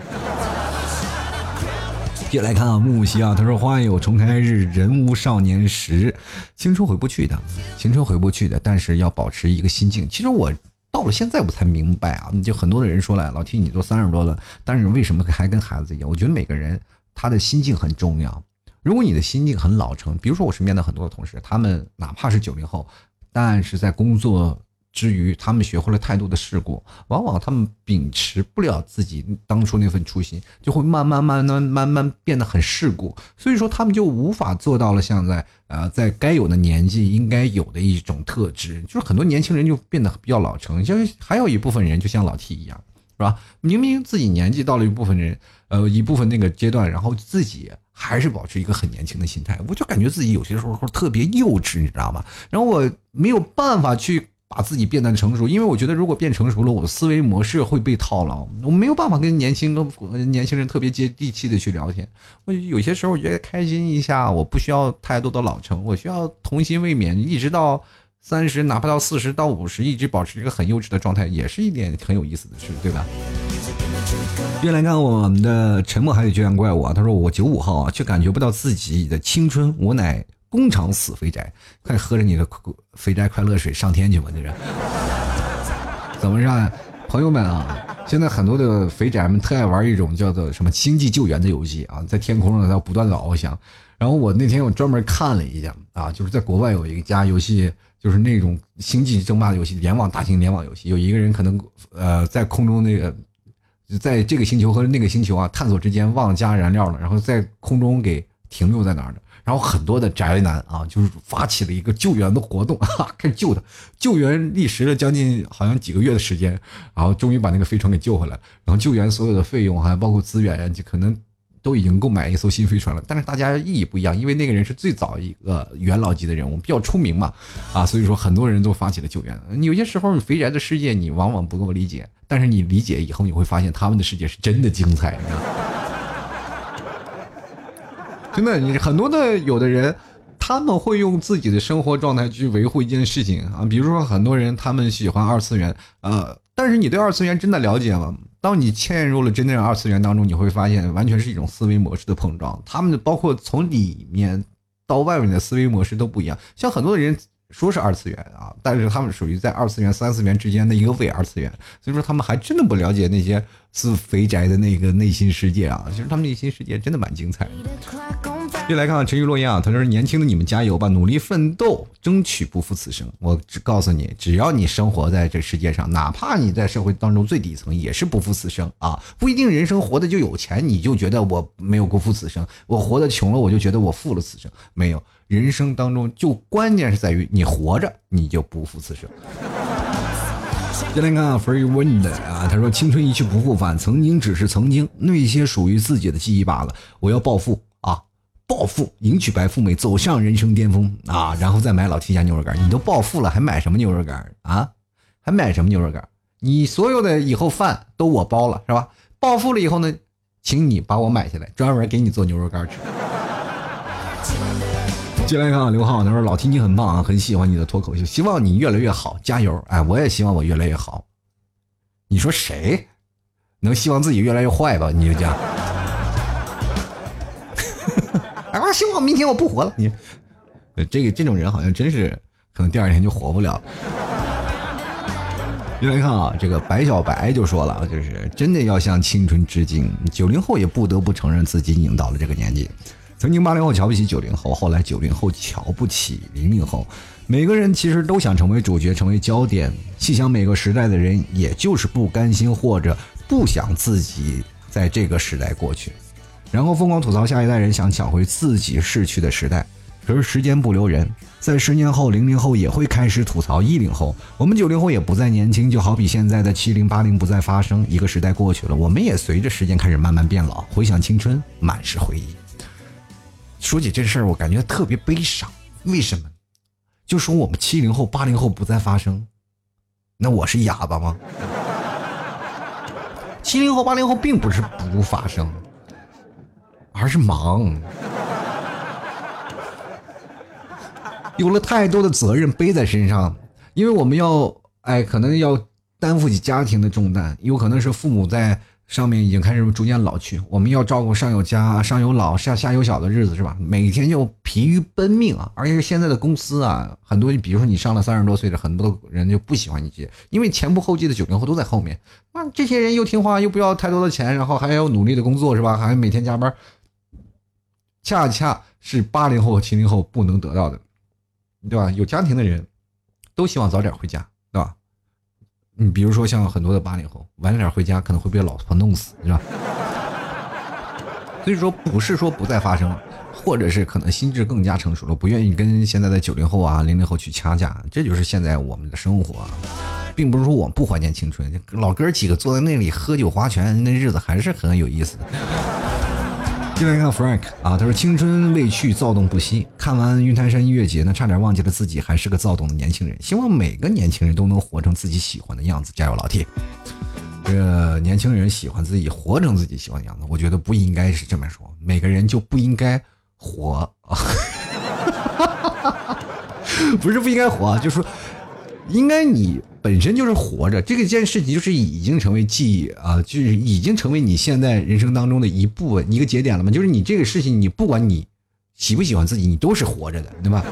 继续来看啊，木木西啊，他说花有重开日，人无少年时，青春回不去的，青春回不去的，但是要保持一个心境。其实我到了现在我才明白啊，就很多的人说了，老 T 你都三十多了，但是为什么还跟孩子一样？我觉得每个人。他的心境很重要。如果你的心境很老成，比如说我身边的很多的同事，他们哪怕是九零后，但是在工作之余，他们学会了太多的世故，往往他们秉持不了自己当初那份初心，就会慢慢慢慢慢慢变得很世故。所以说，他们就无法做到了像在呃在该有的年纪应该有的一种特质。就是很多年轻人就变得比较老成，像还有一部分人就像老 T 一样，是吧？明明自己年纪到了一部分人。呃，一部分那个阶段，然后自己还是保持一个很年轻的心态，我就感觉自己有些时候特别幼稚，你知道吗？然后我没有办法去把自己变得成熟，因为我觉得如果变成熟了，我的思维模式会被套牢，我没有办法跟年轻的年轻人特别接地气的去聊天。我有些时候觉得开心一下，我不需要太多的老成，我需要童心未泯，一直到三十，哪怕到四十到五十，一直保持一个很幼稚的状态，也是一件很有意思的事，对吧？接来看我们的沉默还有居然怪物啊！他说我九五后啊，却感觉不到自己的青春，我乃工厂死肥宅，快喝着你的肥宅快乐水上天去吧！这是 怎么着？朋友们啊，现在很多的肥宅们特爱玩一种叫做什么星际救援的游戏啊，在天空上要不断的翱翔。然后我那天我专门看了一下啊，就是在国外有一家游戏，就是那种星际争霸的游戏，联网大型联网游戏，有一个人可能呃在空中那个。在这个星球和那个星球啊，探索之间忘加燃料了，然后在空中给停留在那儿的。然后很多的宅男啊，就是发起了一个救援的活动，开始救他。救援历时了将近好像几个月的时间，然后终于把那个飞船给救回来。然后救援所有的费用还包括资源，就可能。都已经购买一艘新飞船了，但是大家意义不一样，因为那个人是最早一个元老级的人物，比较出名嘛，啊，所以说很多人都发起了救援。有些时候肥宅的世界你往往不够理解，但是你理解以后，你会发现他们的世界是真的精彩。真的，你很多的有的人，他们会用自己的生活状态去维护一件事情啊，比如说很多人他们喜欢二次元，呃，但是你对二次元真的了解吗？当你嵌入了真正二次元当中，你会发现完全是一种思维模式的碰撞。他们的包括从里面到外面的思维模式都不一样。像很多人说是二次元啊，但是他们属于在二次元、三次元之间的一个伪二次元，所以说他们还真的不了解那些是肥宅的那个内心世界啊。其实他们内心世界真的蛮精彩的。接来看看沉鱼落雁啊，他说：“年轻的你们加油吧，努力奋斗，争取不负此生。我只告诉你，只要你生活在这世界上，哪怕你在社会当中最底层，也是不负此生啊！不一定人生活的就有钱，你就觉得我没有辜负此生；我活的穷了，我就觉得我负了此生。没有，人生当中就关键是在于你活着，你就不负此生。”再来看 Free Wind 啊，他说：“青春一去不复返，曾经只是曾经，那些属于自己的记忆罢了。我要暴富啊，暴富，迎娶白富美，走向人生巅峰啊，然后再买老 T 家牛肉干。你都暴富了，还买什么牛肉干啊？还买什么牛肉干？你所有的以后饭都我包了，是吧？暴富了以后呢，请你把我买下来，专门给你做牛肉干吃。”进来看啊刘浩，他说：“老 T 你很棒啊，很喜欢你的脱口秀，希望你越来越好，加油！哎，我也希望我越来越好。你说谁能希望自己越来越坏吧？你就这样。哎，我希望明天我不活了。你这个这种人好像真是可能第二天就活不了。进来看啊，这个白小白就说了，就是真的要向青春致敬。九零后也不得不承认自己已经到了这个年纪。”曾经八零后瞧不起九零后，后来九零后瞧不起零零后。每个人其实都想成为主角，成为焦点。细想每个时代的人，也就是不甘心或者不想自己在这个时代过去，然后疯狂吐槽下一代人想抢回自己逝去的时代。可是时间不留人，在十年后，零零后也会开始吐槽一零后。我们九零后也不再年轻，就好比现在的七零八零不再发生。一个时代过去了，我们也随着时间开始慢慢变老。回想青春，满是回忆。说起这事儿，我感觉特别悲伤。为什么？就说我们七零后、八零后不再发生，那我是哑巴吗？七零后、八零后并不是不发生，而是忙，有了太多的责任背在身上，因为我们要哎，可能要担负起家庭的重担，有可能是父母在。上面已经开始逐渐老去，我们要照顾上有家、上有老、下下有小的日子，是吧？每天就疲于奔命啊！而且现在的公司啊，很多，比如说你上了三十多岁的，很多人就不喜欢你接，因为前仆后继的九零后都在后面。那这些人又听话，又不要太多的钱，然后还要努力的工作，是吧？还要每天加班，恰恰是八零后和七零后不能得到的，对吧？有家庭的人都希望早点回家，你比如说像很多的八零后，晚点回家可能会被老婆弄死，是吧？所以说不是说不再发生了，或者是可能心智更加成熟了，不愿意跟现在的九零后啊、零零后去掐架，这就是现在我们的生活，并不是说我们不怀念青春，老哥几个坐在那里喝酒划拳，那日子还是很有意思的。进来看 Frank 啊，他说青春未去，躁动不息。看完云台山音乐节呢，差点忘记了自己还是个躁动的年轻人。希望每个年轻人都能活成自己喜欢的样子，加油，老铁！这年轻人喜欢自己活成自己喜欢的样子，我觉得不应该是这么说，每个人就不应该活啊，不是不应该活，就是说。应该你本身就是活着，这个件事情就是已经成为记忆啊，就是已经成为你现在人生当中的一部分，一个节点了嘛。就是你这个事情，你不管你喜不喜欢自己，你都是活着的，对吧？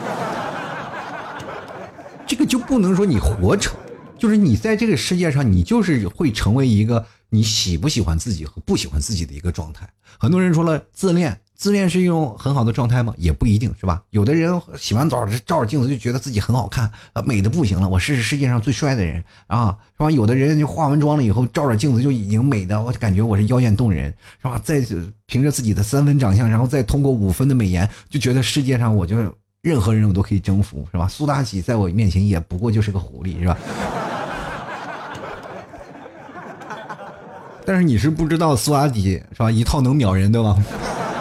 这个就不能说你活成，就是你在这个世界上，你就是会成为一个你喜不喜欢自己和不喜欢自己的一个状态。很多人说了自恋。自恋是一种很好的状态吗？也不一定是吧。有的人洗完澡照着镜子就觉得自己很好看，呃，美的不行了。我是世界上最帅的人啊，是吧？有的人就化完妆了以后，照着镜子就已经美的，我感觉我是妖艳动人，是吧？再凭着自己的三分长相，然后再通过五分的美颜，就觉得世界上我就任何人我都可以征服，是吧？苏妲己在我面前也不过就是个狐狸，是吧？但是你是不知道苏妲己是吧？一套能秒人，对吧？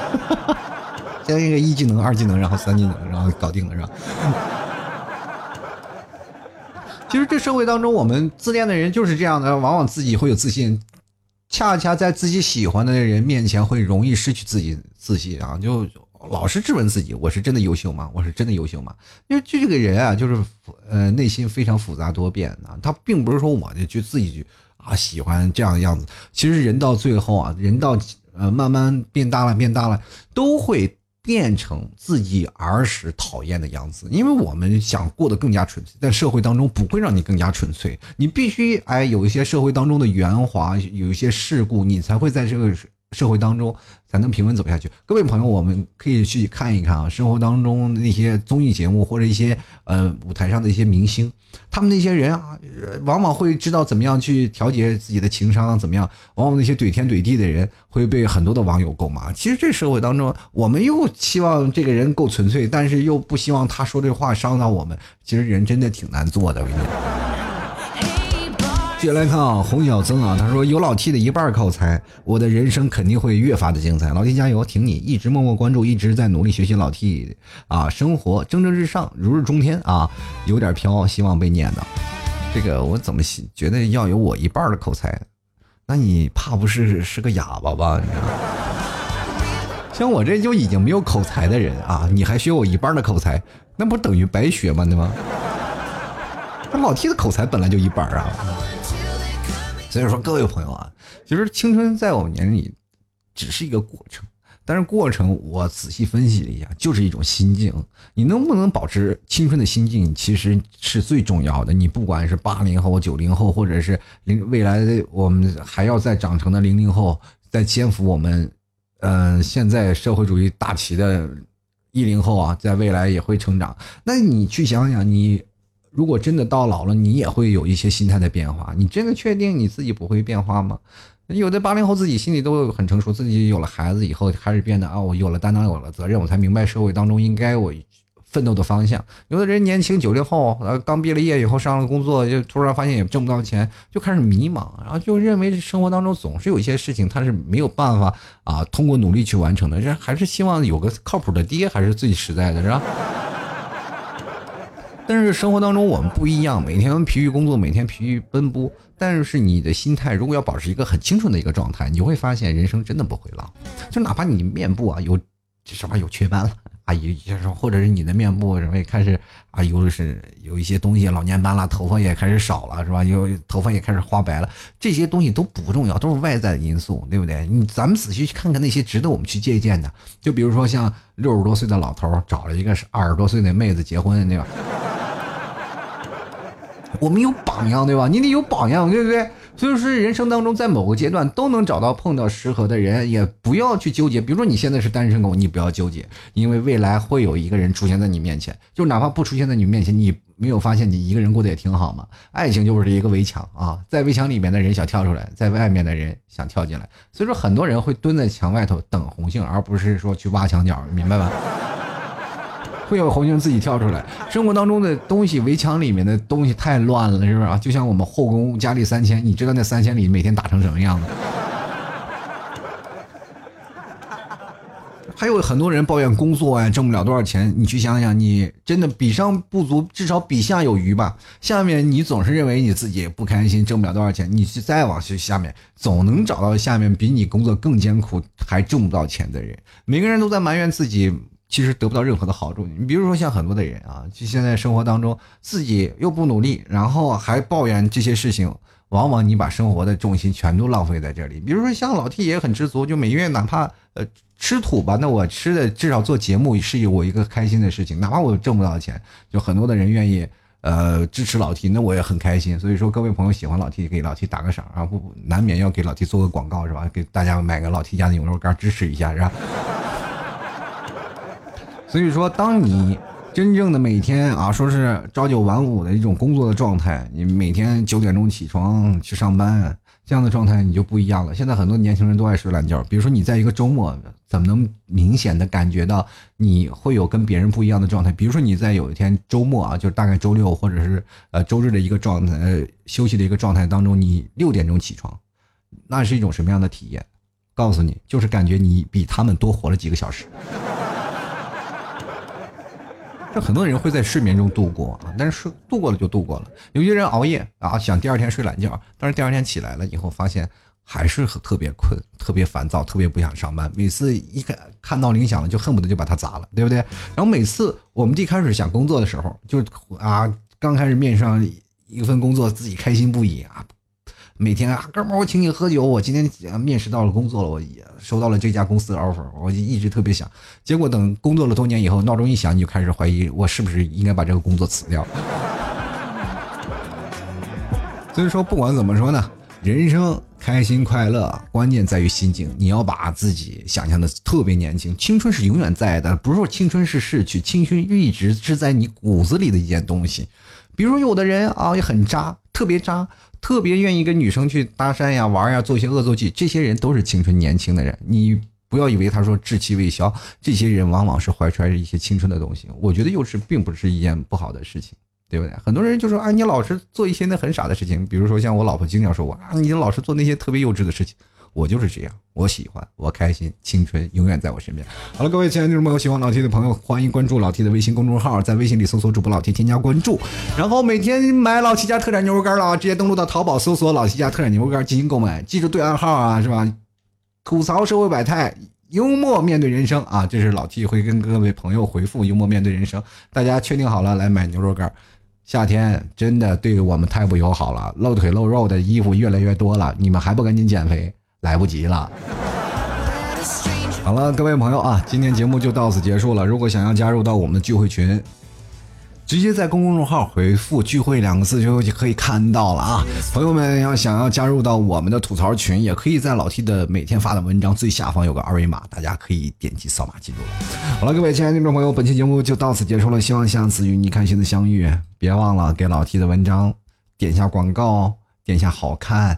先一个一技能、二技能，然后三技能，然后搞定了，是吧？其实这社会当中，我们自恋的人就是这样的，往往自己会有自信，恰恰在自己喜欢的人面前会容易失去自己自信啊，就老是质问自己：我是真的优秀吗？我是真的优秀吗？因为这个人啊，就是呃内心非常复杂多变啊，他并不是说我就就自己啊喜欢这样的样子，其实人到最后啊，人到。呃，慢慢变大了，变大了，都会变成自己儿时讨厌的样子。因为我们想过得更加纯粹，在社会当中不会让你更加纯粹，你必须哎有一些社会当中的圆滑，有一些世故，你才会在这个。社会当中才能平稳走下去。各位朋友，我们可以去看一看啊，生活当中那些综艺节目或者一些呃舞台上的一些明星，他们那些人啊，往往会知道怎么样去调节自己的情商，怎么样？往往那些怼天怼地的人会被很多的网友诟骂。其实这社会当中，我们又期望这个人够纯粹，但是又不希望他说这话伤到我们。其实人真的挺难做的，我跟你讲。接下来看啊，洪小曾啊，他说有老 T 的一半口才，我的人生肯定会越发的精彩。老 T 加油，挺你，一直默默关注，一直在努力学习。老 T 啊，生活蒸蒸日上，如日中天啊，有点飘，希望被念叨。这个我怎么觉得要有我一半的口才？那你怕不是是个哑巴吧？像我这就已经没有口才的人啊，你还学我一半的口才，那不等于白学吗？对吗？那 老 T 的口才本来就一半啊。所以说，各位朋友啊，其实青春在我们眼里只是一个过程，但是过程我仔细分析了一下，就是一种心境。你能不能保持青春的心境，其实是最重要的。你不管是八零后、九零后，或者是零未来的我们还要再长成的零零后，在肩负我们，嗯，现在社会主义大旗的一零后啊，在未来也会成长。那你去想想，你。如果真的到老了，你也会有一些心态的变化。你真的确定你自己不会变化吗？有的八零后自己心里都很成熟，自己有了孩子以后开始变得啊，我有了担当，有了责任，我才明白社会当中应该我奋斗的方向。有的人年轻九零后，呃，刚毕了业以后上了工作，就突然发现也挣不到钱，就开始迷茫，然后就认为生活当中总是有一些事情他是没有办法啊通过努力去完成的。这还是希望有个靠谱的爹，还是最实在的，是吧？但是生活当中我们不一样，每天疲于工作，每天疲于奔波。但是你的心态如果要保持一个很清纯的一个状态，你会发现人生真的不会老。就哪怕你面部啊有什么有雀斑了啊，也就是或者是你的面部什么也开始啊有是有一些东西老年斑了，头发也开始少了是吧？有头发也开始花白了，这些东西都不重要，都是外在的因素，对不对？你咱们仔细去看看那些值得我们去借鉴的，就比如说像六十多岁的老头找了一个二十多岁的妹子结婚，对吧？我们有榜样，对吧？你得有榜样，对不对？所以说，人生当中在某个阶段都能找到碰到适合的人，也不要去纠结。比如说你现在是单身狗，你不要纠结，因为未来会有一个人出现在你面前。就哪怕不出现在你面前，你没有发现你一个人过得也挺好吗？爱情就是一个围墙啊，在围墙里面的人想跳出来，在外面的人想跳进来。所以说，很多人会蹲在墙外头等红杏，而不是说去挖墙角，明白吧？会有红星自己跳出来。生活当中的东西，围墙里面的东西太乱了，是不是啊？就像我们后宫佳丽三千，你知道那三千里每天打成什么样子？还有很多人抱怨工作啊，挣不了多少钱。你去想想，你真的比上不足，至少比下有余吧。下面你总是认为你自己不开心，挣不了多少钱，你去再往去下面，总能找到下面比你工作更艰苦还挣不到钱的人。每个人都在埋怨自己。其实得不到任何的好处。你比如说像很多的人啊，就现在生活当中自己又不努力，然后还抱怨这些事情，往往你把生活的重心全都浪费在这里。比如说像老 T 也很知足，就每月哪怕呃吃土吧，那我吃的至少做节目是有我一个开心的事情，哪怕我挣不到钱，就很多的人愿意呃支持老 T，那我也很开心。所以说各位朋友喜欢老 T，给老 T 打个赏啊，不难免要给老 T 做个广告是吧？给大家买个老 T 家的牛肉干支持一下是吧？所以说，当你真正的每天啊，说是朝九晚五的一种工作的状态，你每天九点钟起床去上班，这样的状态你就不一样了。现在很多年轻人都爱睡懒觉，比如说你在一个周末，怎么能明显的感觉到你会有跟别人不一样的状态？比如说你在有一天周末啊，就是大概周六或者是呃周日的一个状态，呃休息的一个状态当中，你六点钟起床，那是一种什么样的体验？告诉你，就是感觉你比他们多活了几个小时。很多人会在睡眠中度过啊，但是睡度过了就度过了。有些人熬夜啊，想第二天睡懒觉，但是第二天起来了以后，发现还是特别困、特别烦躁、特别不想上班。每次一看看到铃响了，就恨不得就把它砸了，对不对？然后每次我们一开始想工作的时候，就啊，刚开始面上一份工作，自己开心不已啊。每天啊，哥们儿，我请你喝酒。我今天面试到了工作了，我也收到了这家公司的 offer。我就一直特别想，结果等工作了多年以后，闹钟一响，你就开始怀疑我是不是应该把这个工作辞掉。所以说，不管怎么说呢，人生开心快乐，关键在于心境。你要把自己想象的特别年轻，青春是永远在的，不是说青春是逝去，青春一直是在你骨子里的一件东西。比如有的人啊，也很渣，特别渣。特别愿意跟女生去搭讪呀、玩呀、做一些恶作剧，这些人都是青春年轻的人。你不要以为他说志气未消，这些人往往是怀揣着一些青春的东西。我觉得幼稚并不是一件不好的事情。对不对？很多人就说啊，你老是做一些那很傻的事情，比如说像我老婆经常说我啊，你老是做那些特别幼稚的事情。我就是这样，我喜欢，我开心，青春永远在我身边。好了，各位亲爱的听众朋友，喜欢老 T 的朋友，欢迎关注老 T 的微信公众号，在微信里搜索主播老 T，添加关注。然后每天买老 T 家特产牛肉干了啊，直接登录到淘宝搜索老 T 家特产牛肉干进行购买，记住对暗号啊，是吧？吐槽社会百态，幽默面对人生啊，这是老 T 会跟各位朋友回复，幽默面对人生。大家确定好了来买牛肉干。夏天真的对我们太不友好了，露腿露肉的衣服越来越多了，你们还不赶紧减肥？来不及了。好了，各位朋友啊，今天节目就到此结束了。如果想要加入到我们的聚会群，直接在公众号回复“聚会”两个字就就可以看到了啊。朋友们要想要加入到我们的吐槽群，也可以在老 T 的每天发的文章最下方有个二维码，大家可以点击扫码进入。好了，各位亲爱的听众朋友，本期节目就到此结束了。希望下次与你开心的相遇，别忘了给老 T 的文章点下广告，点下好看。